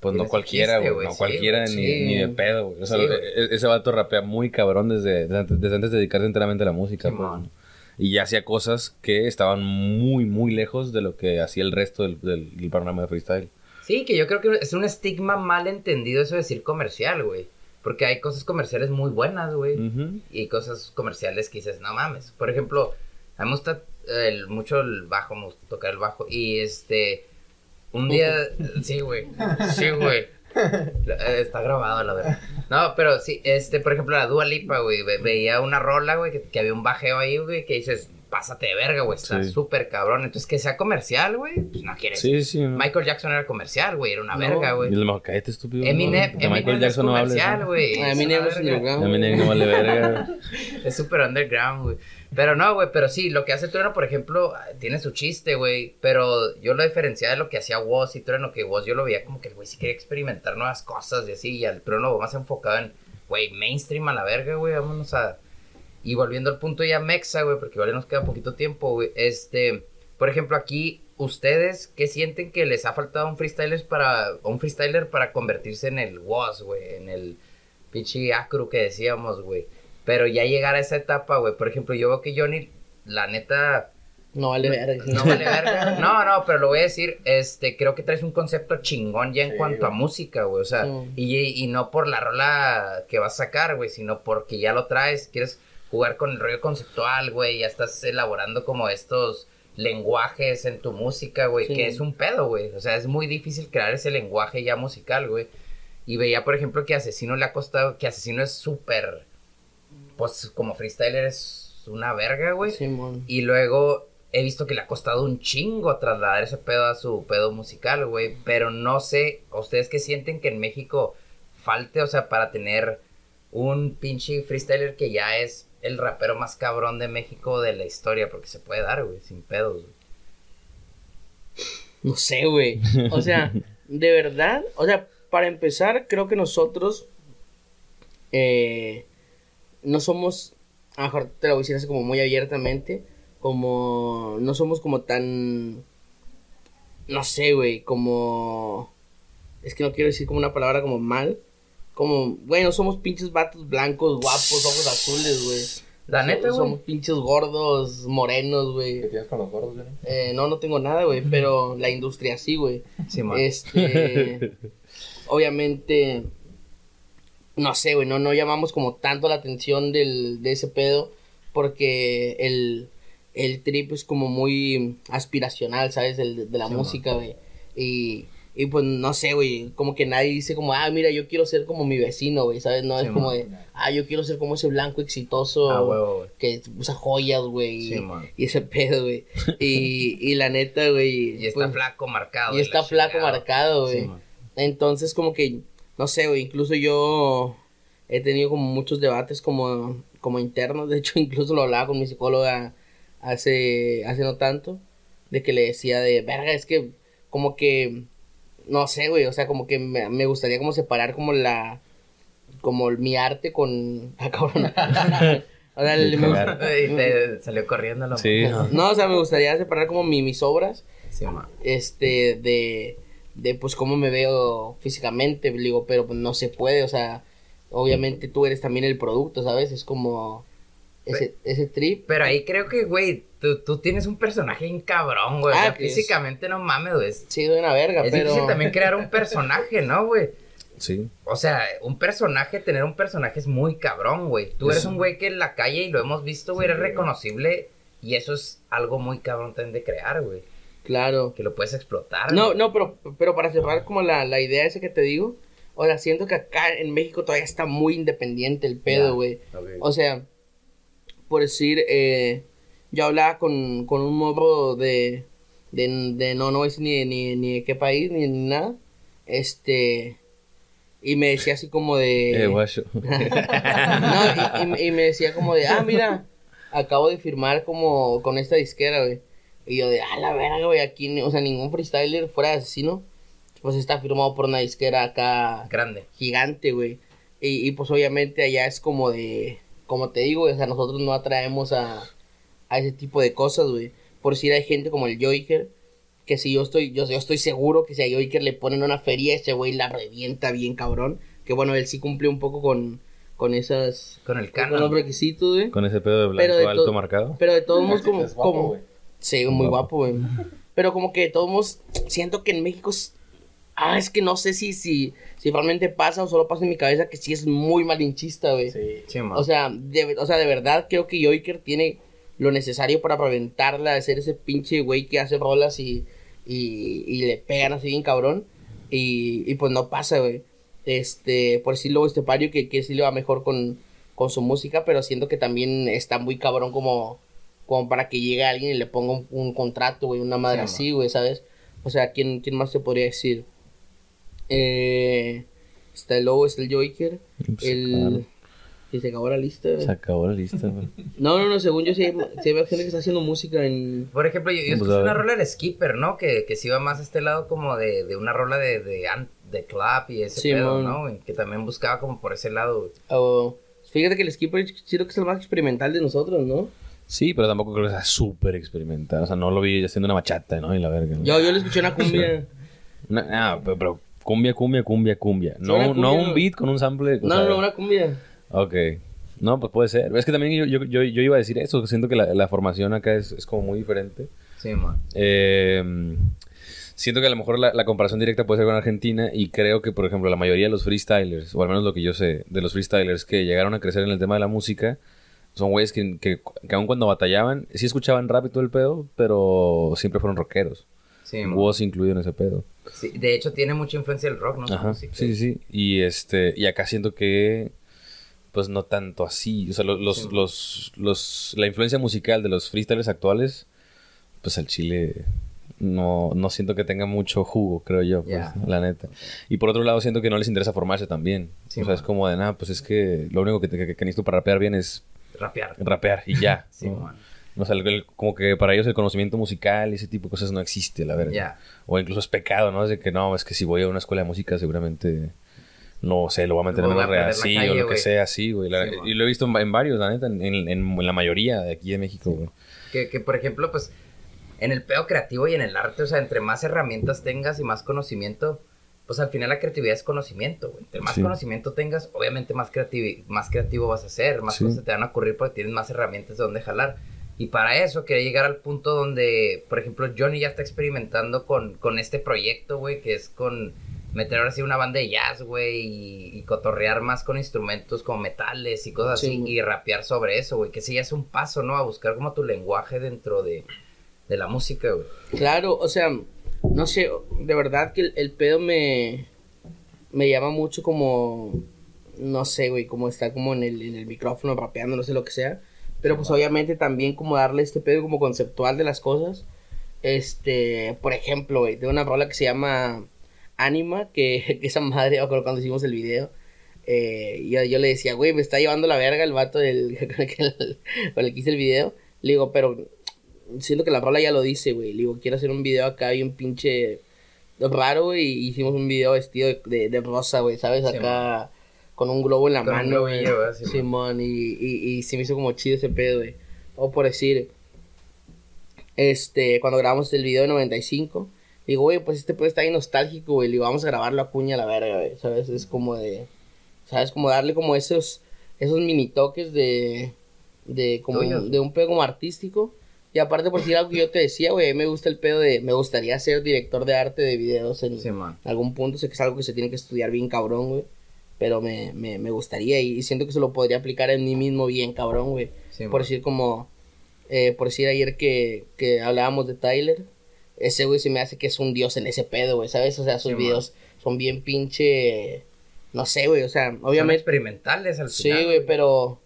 Pues no su cualquiera, güey. No sí, cualquiera ni, ni de pedo, güey. O sea, Sí, e- ese vato rapea muy cabrón desde, desde, antes, de dedicarse enteramente a la música, pues. Y ya hacía cosas que estaban muy, muy lejos de lo que hacía el resto del, del, del panorama de freestyle. Sí, que yo creo que es un estigma mal entendido eso de decir comercial, güey. Porque hay cosas comerciales muy buenas, güey. Ujú. Y cosas comerciales que dices, no mames. Por ejemplo, a mí me gusta el- mucho el bajo, me gusta tocar el bajo. Y este, un día, sí, güey, sí, güey. Está grabado, la verdad. No, pero sí, este, por ejemplo, la Dua Lipa, güey, ve- veía una rola, güey, que, que había un bajeo ahí, güey, que dices, pásate de verga, güey, está Sí. súper cabrón. Entonces, que sea comercial, güey, pues no quiere decir. Sí, sí. ¿no? Michael Jackson era comercial, güey, era una No. verga, Y güey. el mejor, cállate, estúpido. Eminem, No, Eminem es no comercial, güey. A es. Eminem no vale verga. Es súper underground, güey. Pero no, güey, pero sí, lo que hace Trueno, por ejemplo, tiene su chiste, güey. Pero yo lo diferenciaba de lo que hacía Woz y Trueno, que Woz yo lo veía como que el güey sí quería experimentar nuevas cosas y así. Y al Trueno más enfocado en, güey, mainstream a la verga, güey, vámonos a. Y volviendo al punto ya mexa, güey, porque igual nos queda poquito tiempo, güey. Este, por ejemplo, aquí, ¿ustedes qué sienten que les ha faltado un freestyler para, un freestyler para convertirse en el Woz, güey? En el pinche acru que decíamos, güey. Pero ya llegar a esa etapa, güey. Por ejemplo, yo veo que Johnny, la neta, No vale verga. no vale verga. No, no, pero lo voy a decir, este, creo que traes un concepto chingón ya en Sí, cuanto a música, güey. O sea, Sí. y, y no por la rola que vas a sacar, güey, sino porque ya lo traes, quieres jugar con el rollo conceptual, güey, ya estás elaborando como estos lenguajes en tu música, güey, Sí. que es un pedo, güey. O sea, es muy difícil crear ese lenguaje ya musical, güey. Y veía, por ejemplo, que Asesino le ha costado, que Asesino es súper, pues como freestyler es una verga, güey. Simón. Y luego he visto que le ha costado un chingo trasladar ese pedo a su pedo musical, güey. Pero no sé, ¿ustedes qué sienten que en México falte, o sea, para tener un pinche freestyler que ya es el rapero más cabrón de México de la historia? Porque se puede dar, güey, sin pedos, güey. No sé, güey. O sea, de verdad, o sea, para empezar, creo que nosotros eh, no somos, a lo mejor te lo voy a decir así como muy abiertamente, como no somos como tan, no sé, güey, como, es que no quiero decir como una palabra como mal, como, güey, no somos pinches vatos blancos, guapos, ojos azules, güey. La neta, güey. Somos pinches gordos, morenos, güey. ¿Qué tienes con los gordos, güey? Eh, no, no tengo nada, güey, pero la industria sí, güey. Sí, man. Este, obviamente, no sé, güey, no, no llamamos como tanto la atención del, de ese pedo porque el, el trip es como muy aspiracional, ¿sabes? El, de la Sí, música, güey. Y, y pues no sé, güey, como que nadie dice como, ah, mira, yo quiero ser como mi vecino, güey, ¿sabes? No Sí, es como de, ah, yo quiero ser como ese blanco exitoso Ah, que usa joyas, güey, Sí, y- y ese pedo, güey. Y, y la neta, güey. Y está pues, flaco marcado. y está la flaco marcado, güey. Entonces, como que, no sé, güey, incluso yo he tenido como muchos debates como, como internos. De hecho, incluso lo hablaba con mi psicóloga hace, hace no tanto. De que le decía de, verga, es que como que, no sé, güey, o sea, como que me, me gustaría como separar como la, como mi arte con, ah, cabrón. O sea, le- me gusta- Y te salió corriendo la Sí. no, o sea, me gustaría separar como mi, mis obras Sí, este de de pues cómo me veo físicamente digo pero pues no se puede o sea obviamente tú eres también el producto sabes es como ese ese trip Pero ahí creo que, güey, tú, tú tienes un personaje bien cabrón, güey. Ah, físicamente no mames, güey. Es, sí de una verga es pero difícil también crear un personaje, ¿no, güey? Sí. O sea, un personaje, tener un personaje es muy cabrón, güey. Tú eres Es- un güey que en la calle, y lo hemos visto, güey, eres reconocible. Y eso es algo muy cabrón también de crear, güey. Claro Que lo puedes explotar. no no pero pero para cerrar como la, la idea esa que te digo o sea siento que acá en México todavía está muy independiente el pedo güey. O sea, por decir, eh, yo hablaba con, con un morro de, de, de no, no es ni, ni, ni de qué país, ni, ni nada. Este, y me decía así como de... Eh, guacho. no, y, y y me decía como de, ah, mira, acabo de firmar como con esta disquera, güey. Y yo de, ah, la verga, güey, aquí, ni- o sea, ningún freestyler fuera de asesino, pues está firmado por una disquera acá Grande. gigante, güey. Y, y pues obviamente allá es como de, como te digo, o sea, nosotros no atraemos a, a ese tipo de cosas, güey. Por si hay gente como el Joiker, que si yo estoy, yo, yo estoy seguro que si a Joiker le ponen una feria, ese güey la revienta bien cabrón. Que bueno, él sí cumple un poco con, con esas, Con el con los canon. requisitos, güey. Con ese pedo de Pero blanco de alto to- marcado. Pero de todos modos, Es como, guapo, como, güey. Sí, muy Guapo. güey. Pero como que de todos modos, siento que en México... es- Ah, es que no sé si, si, si realmente pasa o solo pasa en mi cabeza que sí es muy malinchista, güey. Sí. Sí, man. O sea, de, o sea, de verdad creo que Joiker tiene lo necesario para reventarla, de ser ese pinche güey que hace rolas y, y, y le pegan así bien cabrón. Y, y pues no pasa, güey. Este, por decirlo, este pario que, que sí le va mejor con, con su música, pero siento que también está muy cabrón como, como para que llegue alguien y le ponga un, un contrato, güey, una madre Sí, así, güey, ¿sabes? O sea, ¿quién, ¿quién más te podría decir? Eh, está el Lobo, está el Joiker, Pues, el... claro. Y se acabó la lista, güey. Se acabó la lista, güey. No, no, no, según yo sí hay, sí hay gente que está haciendo música en... Por ejemplo, yo, yo Pues, escuché a una rola de Skipper, ¿no? Que, que sí iba más a este lado como de, de una rola de, de, de club y ese Sí, pedo. ¿no? Que también buscaba como por ese lado, güey. o- fíjate que el Skipper siento que es el más experimental de nosotros, ¿no? Sí, pero tampoco creo que sea súper experimental. O sea, no lo vi haciendo una bachata, ¿no? Y la verga. ¿no? Yo, yo le escuché una cumbia. Una- ah, pero, pero cumbia, cumbia, cumbia, cumbia. No, no un no. beat con un sample. No, sea, no, una cumbia. Ok. No, pues puede ser. Es que también yo, yo, yo, yo iba a decir eso. Siento que la, la formación acá es, es como muy diferente. Sí, man. Eh, siento que a lo mejor la, la comparación directa puede ser con Argentina y creo que, por ejemplo, la mayoría de los freestylers, o al menos lo que yo sé de los freestylers que llegaron a crecer en el tema de la música, son güeyes que, que, que aun cuando batallaban, sí escuchaban rap y todo el pedo, pero siempre fueron rockeros. Sí. Woz incluido en ese pedo. Sí, de hecho, tiene mucha influencia del rock, ¿no? Ajá. Sí, sí, sí. Y este, y acá siento que pues no tanto así. O sea, lo- los, Sí. los, los, la influencia musical de los freestylers actuales, pues al chile no, no siento que tenga mucho jugo, creo yo, pues, Ya. la neta. Y por otro lado, siento que no les interesa formarse también. Sí, o sea, es como de nada, pues es que lo único que, que, que necesito para rapear bien es Rapear. rapear y ya. Sí, ¿no? man. O sea, el- como que para ellos el conocimiento musical y ese tipo de cosas no existe, la verdad. Ya. O incluso es pecado, ¿no? Es de que no, es que si voy a una escuela de música seguramente, no sé, lo voy a mantener en la así calle, o lo que sea así, güey. Sí, y lo he visto en, en varios, la neta, en, en- en la mayoría de aquí de México, güey. Que, que, por ejemplo, pues, en el pedo creativo y en el arte, o sea, entre más herramientas tengas y más conocimiento, pues al final la creatividad es conocimiento, güey. Entre más Sí. conocimiento tengas, obviamente más, creativi- más creativo vas a ser, más Sí. cosas te van a ocurrir porque tienes más herramientas de donde jalar. Y para eso quería llegar al punto donde, por ejemplo, Johnny ya está experimentando con, con este proyecto, güey, que es con meter ahora sí una banda de jazz, güey, y, y cotorrear más con instrumentos como metales y cosas Sí, así, y rapear sobre eso, güey, que sí ya es un paso, ¿no? A buscar como tu lenguaje dentro de, de la música, güey. Claro, o sea, no sé, de verdad que el, el pedo me, me llama mucho como, no sé, güey, como estar como en el, en el micrófono rapeando, no sé lo que sea. Pero pues obviamente también como darle este pedo como conceptual de las cosas. Este, por ejemplo, güey, de una rola que se llama Anima, que, esa madre, me acuerdo cuando hicimos el video. Eh, yo, yo le decía, güey, me está llevando la verga el vato del, con el que hice el video. Le digo, pero siento que la rola ya lo dice, güey. Le digo, quiero hacer un video acá bien pinche raro, güey. Y hicimos un video vestido de, de, de rosa, güey, ¿sabes? Sí, Acá con un globo en la Con un mano, güey. sí, Simón, y, y, y se me hizo como chido ese pedo, güey. O por decir, este, cuando grabamos el video de 95, digo, güey, pues este pedo está ahí nostálgico, güey. Le digo, vamos a grabarlo a cuña a la verga, güey. ¿Sabes? Es como de, ¿sabes? Como darle como esos, esos mini toques de, de como, Tuyos. de un pedo como artístico. Y aparte, por decir algo que yo te decía, güey, me gusta el pedo de, me gustaría ser director de arte de videos en Sí, algún punto. Sé que es algo que se tiene que estudiar bien cabrón, güey. Pero me, me, me gustaría y siento que se lo podría aplicar en mí mismo bien cabrón, güey. Sí, por man. decir como, eh, por decir ayer que, que hablábamos de Tyler, ese güey se me hace que es un dios en ese pedo, güey, ¿sabes? O sea, sus Sí, man. videos son bien pinche, no sé, güey, o sea, Son obviamente, experimentales al sí, final. güey, pero...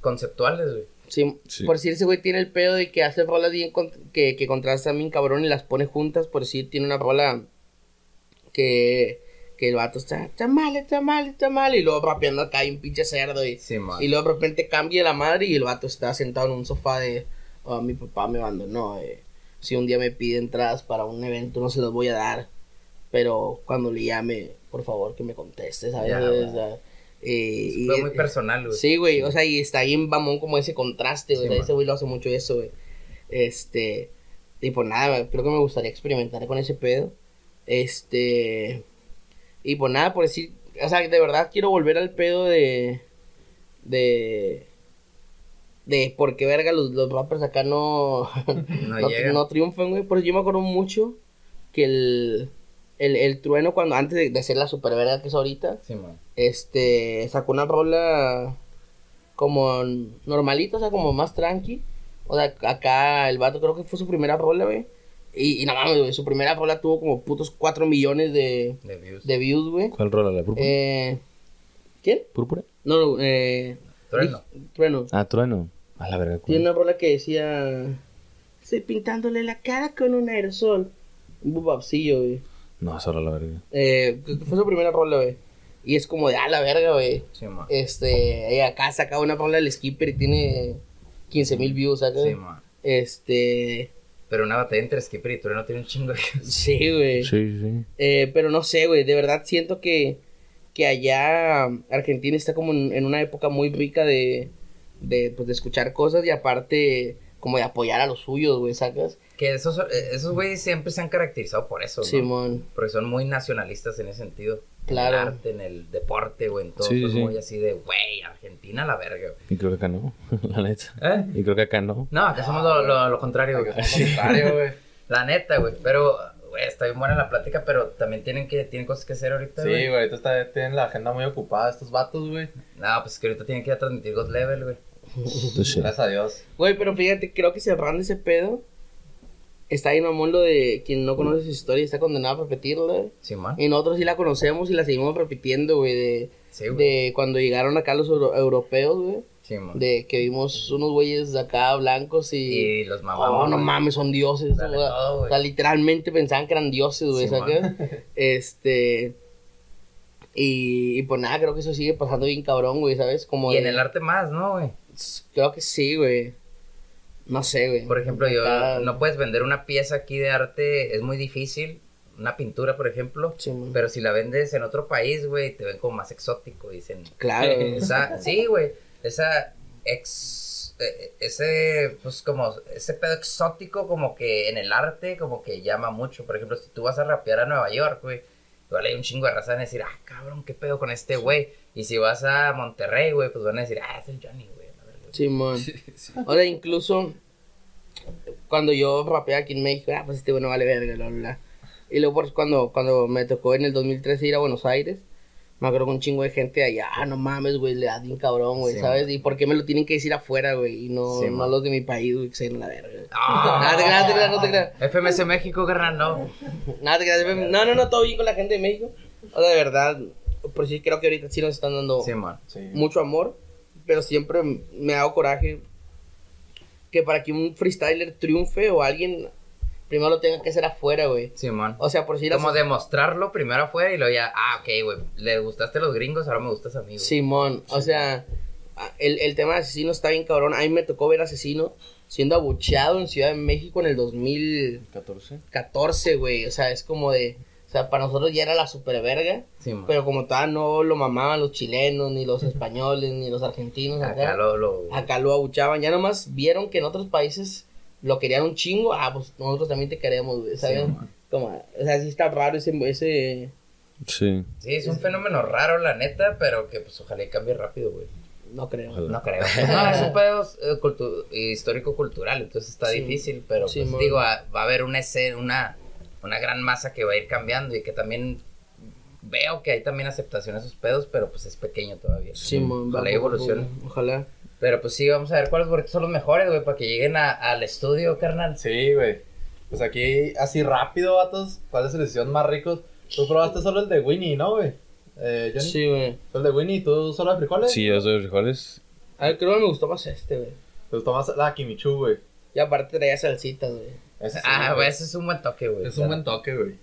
Conceptuales, güey. Sí, Sí. por decir ese güey tiene el pedo de que hace rolas bien con- que, que contrastan bien cabrón y las pone juntas, por decir tiene una rola que, que el vato está, está mal, está mal, está mal, y luego rapeando acá hay un pinche cerdo y, Sí, y luego de repente cambia la madre y el vato está sentado en un sofá de, "Oh, mi papá me abandonó, eh. si un día me pide entradas para un evento no se los voy a dar, pero cuando le llame, por favor que me conteste, ¿sabes? Ya, Eh, y- Fue muy personal, güey. Sí, güey, o sea, y está bien mamón como ese contraste, güey. Sí, ese güey lo hace mucho eso, güey. Este, y pues nada, creo que me gustaría experimentar con ese pedo. Este, y pues nada, por decir, o sea, de verdad quiero volver al pedo de, de, de por qué verga los, los rappers acá no, No no, no triunfan, güey. Pero yo me acuerdo mucho que el, el, el trueno cuando antes de, de ser la super verga que es ahorita, Sí, man. este, sacó una rola como normalita, o sea, como más tranqui. O sea, acá el vato creo que fue su primera rola, güey. Y, y no mames, güey, su primera rola tuvo como putos 4 millones de, De views. de views, güey. ¿Cuál rola? ¿La púrpura? Eh, ¿Quién? ¿Púrpura? No, no, eh... Trueno. Trueno. Ah, trueno. A la verga. Tiene una rola que decía... Estoy pintándole la cara con un aerosol. Un bubapsillo, güey. No, esa rola, la verga. Eh, fue su primera rola, güey. Y es como de, ah, la verga, güey. Sí, man. Este, ella acá sacaba una rola del skipper y tiene 15 mil views, ¿sabes? Sí, man. Este, Pero una batalla entre Skipper y Trueno tiene un chingo de views. sí, güey. Sí, sí. Eh, pero no sé, güey, de verdad siento que, que allá Argentina está como en, en una época muy rica de, de, pues, de escuchar cosas y aparte como de apoyar a los suyos, güey, ¿sacas? Que esos, eh, esos güeyes siempre se han caracterizado por eso, ¿no? Simón, Porque son muy nacionalistas en ese sentido. Claro. En el arte, en el deporte, güey, en todo. Sí, son sí. muy así de, güey, Argentina la verga, güey. Y creo que acá no, la neta. ¿Eh? Y creo que acá no. No, acá somos lo, lo, lo contrario, güey. Al contrario, güey. La neta, güey. Pero, güey, está bien buena la plática, pero también tienen que tienen cosas que hacer ahorita, Sí, güey. güey, ahorita está- tienen la agenda muy ocupada estos vatos, güey. No, pues es que ahorita tienen que ir a transmitir God Level, güey. Entonces, Gracias a Dios. güey, pero fíjate, creo que cerrando ese pedo, está ahí mamón lo de quien no conoce su historia está condenado a repetirla. Sí, man. Y nosotros sí la conocemos y la seguimos repitiendo, güey, de, Sí, güey. de cuando llegaron acá los euro- europeos, güey. Sí, man. De que vimos unos güeyes de acá blancos y... Y los mamamos. Oh, no mames, son dioses. Dale o sea, todo, güey. o sea, literalmente pensaban que eran dioses, güey, Sí, ¿sabes? Este... Y, y pues nada, creo que eso sigue pasando bien cabrón, güey, ¿sabes? Como Y en el arte más, ¿no, güey? Creo que sí, güey. No sé, güey. Por ejemplo, yo no puedes vender una pieza aquí de arte, es muy difícil. Una pintura, por ejemplo. Sí. Pero si la vendes en otro país, güey, te ven como más exótico, dicen. Claro. Esa, sí, güey. Esa ex, eh, ese, pues como, ese pedo exótico como que en el arte como que llama mucho. Por ejemplo, si tú vas a rapear a Nueva York, güey, igual hay un chingo de raza a decir, ah, cabrón, qué pedo con este güey. Y si vas a Monterrey, güey, pues van a decir, ah, es el Johnny, güey. La verga". Simón. Ahora, incluso cuando yo rapeé aquí en México, ah, pues este bueno vale verga, bla, bla, bla. Y luego, pues, cuando, cuando me tocó en el 2013 ir a Buenos Aires, me acuerdo que un chingo de gente allá, ah, no mames, güey, le das bien cabrón, güey, Sí, ¿sabes? ¿Y por qué me lo tienen que decir afuera, güey? Y no, Sí, no man. los de mi país, güey, que se la verga. Ah, Nada te creas, no te creas, no te creas. FMS México, carnal, no. Nada te creas. No, no, no, todo bien con la gente de México. O sea, de verdad, por sí creo que ahorita sí nos están dando Sí, man. Sí. mucho amor, pero siempre me ha dado coraje que para que un freestyler triunfe o alguien primero lo tenga que hacer afuera, güey. Sí, man. O sea, por si Como demostrarlo primero afuera y luego ya, ah, ok, güey, le gustaste a los gringos, ahora me gustas a mí, güey. Simón, o sea, el, el tema de asesino está bien cabrón. A mí me tocó ver asesino siendo abucheado en Ciudad de México en el 2014, 14. güey. O sea, es como de. O sea, para nosotros ya era la super verga. Sí, man. Pero como tal, no lo mamaban los chilenos, ni los españoles, ni los argentinos. Acá lo, lo... acá lo abuchaban. Ya nomás vieron que en otros países lo querían un chingo. Ah, pues nosotros también te queremos, güey, ¿sabes? Sí, como, o sea, sí está raro ese, ese... Sí. Sí, es un fenómeno raro, la neta, pero que pues ojalá y cambie rápido, güey. No creo. Ojalá. No creo. No, es un pedo eh, cultu- histórico-cultural, entonces está Sí. difícil, pero Sí, pues digo, ah, va a haber una escena, una, una gran masa que va a ir cambiando y que también veo que hay también aceptación a esos pedos, pero pues es pequeño todavía. Sí, mon, Ojalá evolucione. Ojalá. Pero pues sí, vamos a ver cuáles boletos son los mejores, güey, para que lleguen a- al estudio, carnal. Sí, güey. Pues aquí, así rápido, vatos. ¿Cuáles se les hicieron más ricos? Tú probaste solo el de Winnie, ¿no, güey? Eh, Johnny. Sí, güey. El de Winnie, ¿tú solo de frijoles? Sí, yo soy de frijoles. A ver, creo que me gustó más este, güey. Pues tomas la Kimichu, güey. Y aparte traía salsitas, güey. Sí, Ah, güey, ese es un buen toque, güey. Es un buen toque, güey.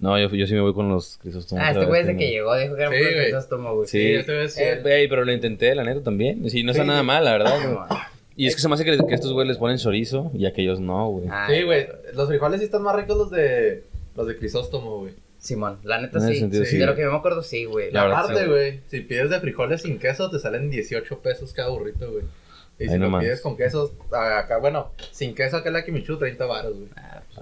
No, yo, yo sí me voy con los crisóstomos. Ah, este güey desde es que llegó dijo que era un Sí, güey. crisóstomo, güey. Sí. sí. Eh, pero lo intenté, la neta, también. Sí, no está Sí, nada mal, la verdad. Man. Y es que se me hace que, que estos güeyes les ponen chorizo y aquellos no, güey. Ah, Sí, güey. Los frijoles sí están más ricos los de. Los de Crisóstomo, güey. Simón, la neta sí. sentido, sí. De lo que yo me acuerdo, sí, güey. La verdad, Aparte, sí. güey, si pides de frijoles sin queso, te salen 18 pesos cada burrito, güey. Y si Ahí lo nomás. pides con queso, acá, bueno, sin queso acá en la Kimichu, 30 baros, güey.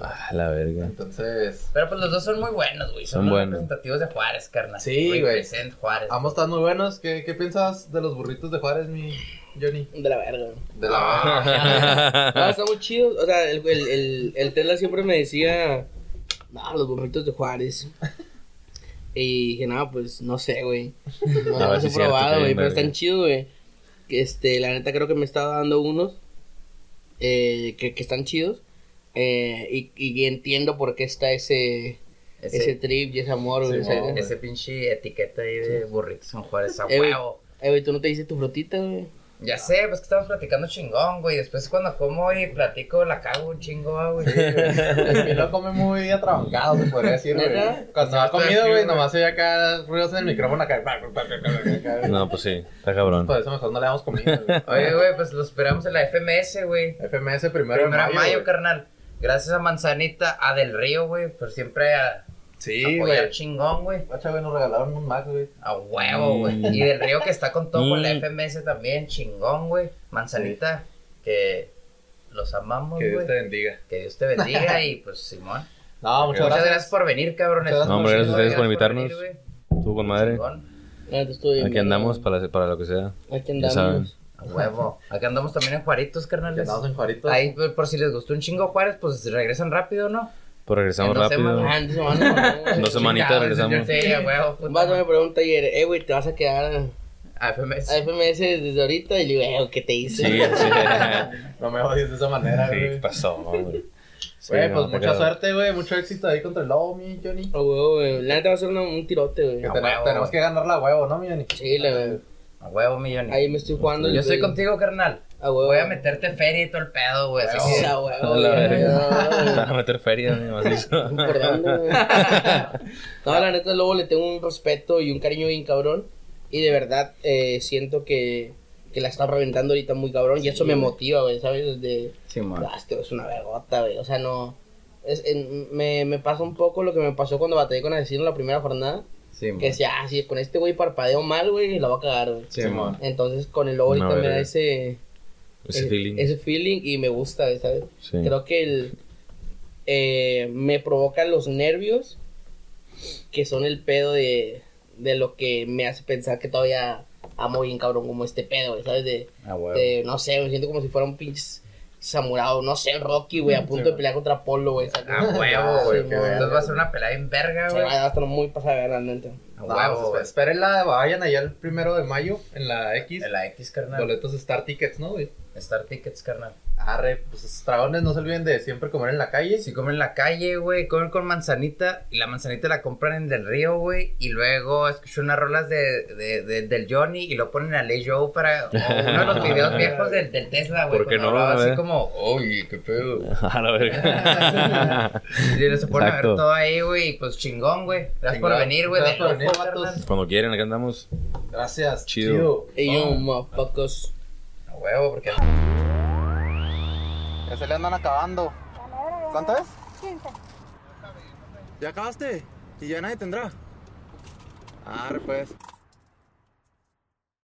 Ah, la verga. Entonces, Pero pues los dos son muy buenos, güey. Son, Son buenos. representativos de Juárez, carnal. Sí, güey. Juárez. ambos están muy buenos. ¿Qué, qué piensas de los burritos de Juárez, mi Johnny? De la verga. De la Ah. No, está muy chido. O sea, el, el, el, el Tesla siempre me decía, no, los burritos de Juárez. Y dije, no, pues no sé, güey. No ver los si he es probado, güey, pero verga. están chidos, güey. Este, la neta creo que me estaba dando unos eh, que, que están chidos. Eh, y, y entiendo por qué está ese, ese, Ese, trip y ese amor, ese pinche etiqueta ahí de burritos en Juárez a Eh, huevo. Eh, güey, tú no te dices tu frutita, güey. Ya sé, pues que estamos platicando chingón, güey. Después cuando como y platico, la cago un chingo, güey. El lo come muy atrabancado, se podría decir, güey. Cuando ha comido, güey, nomás oye acá ruidos en el micrófono acá. No, pues sí, está cabrón. Por eso mejor no le damos comida, güey. Oye, güey, pues lo esperamos en la FMS, güey. FMS primero, Primero de mayo, carnal. Gracias a Manzanita, a Del Río, güey, por siempre a Sí, apoyar güey. chingón, güey. Guacha, güey, nos regalaron un Mac, güey. A huevo, güey. Mm. Y Del Río que está con todo con la Mm. FMS también, chingón, güey. Manzanita, que los amamos, Que Dios güey. te bendiga. Que Dios te bendiga y pues Simón. No, muchas, Muchas gracias. gracias. por venir, cabrones. No, hombre, gracias a ustedes por invitarnos. venir, güey. Tú con madre. Chingón. Bien, Aquí andamos para, para lo que sea. Aquí Ya saben. andamos. A huevo. Acá andamos también en Juaritos, carnales. andamos en Juaritos. Ahí, por si les gustó un chingo Juárez, pues regresan rápido, ¿no? Pues regresamos En dos rápido. semanas. Ah, semanas, no, Dos semanitas regresamos. Sí, a huevo. puta Vas a me pregunta ayer, eh, güey, ¿te vas a quedar A FMS. a FMS desde ahorita? Y le digo, eh, ¿qué te hice? Sí, sí. No me odies de esa manera, Sí, ¿Qué güey. pasó, hombre? Sí, Güey, no, pues mucha suerte, güey. Mucho éxito ahí contra el lobo, mi Johnny. A huevo, güey. La neta va a ser una- un tirote, güey. Que A ten- huevo, tenemos güey. que ganar la huevo, ¿no, mi Johnny? Sí, la A huevo, millón. Ahí me estoy jugando. Yo estoy contigo, carnal. A huevo. Voy a meterte feria y todo el pedo, güey. Así Huevo. que. A huevo, A la güey. verga. No, Van a meter feria, mi macizo. ¿Por dónde, güey? No, la neta, luego le tengo un respeto y un cariño bien cabrón. Y de verdad eh, siento que, que la está reventando ahorita muy cabrón. y eso me motiva, güey, ¿sabes? Desde. Simón. Ah, este es una vergota, güey. O sea, no. Es, en- me, me pasa un poco lo que me pasó cuando batallé con Asesino la primera jornada. Simón. Que decía, ah, si con este güey parpadeo mal, güey, la va a cagar, güey. Simón. Entonces con el lobo ahorita me da verga. Ese, Ese feeling. ese feeling y me gusta, ¿sabes? Sí. Creo que el, eh, me provoca los nervios que son el pedo de, de lo que me hace pensar que todavía amo bien cabrón como este pedo, ¿sabes? De, A huevo. de, no sé, me siento como si fuera un pinche samurado, no sé, Rocky, güey, a punto de pelear contra Polo, güey. ¿sabes? A huevo, güey. Entonces va a ser una pelea en verga, Sí, güey. va a estar muy pasada de neta. A No, huevo, espérenla, vayan allá el primero de mayo en la X. De la X, carnal. Boletos Star Tickets, ¿no, güey? Star Tickets, carnal. Arre, pues esos dragones no se olviden de siempre comer en la calle. Si comen en la calle, güey, comen con manzanita y la manzanita la compran en Del Río, güey, y luego escuchan unas rolas de, de, de- del Johnny y lo ponen a Ley Joe para o uno de los videos viejos del, del Tesla, güey. ¿Por qué cuando no? Así ver. como, oye, qué pedo. A la verga. Y se ponen a ver todo ahí, güey, y pues chingón, güey. Gracias por venir, güey. Gracias por venir. Cuando quieren, acá andamos. Gracias. Chido. Y yo, Oh. motherfuckers. Huevo, porque Ya se le andan acabando. ¿Cuánto es? 15. ¿Ya acabaste? ¿Y ya nadie tendrá? Arre, pues.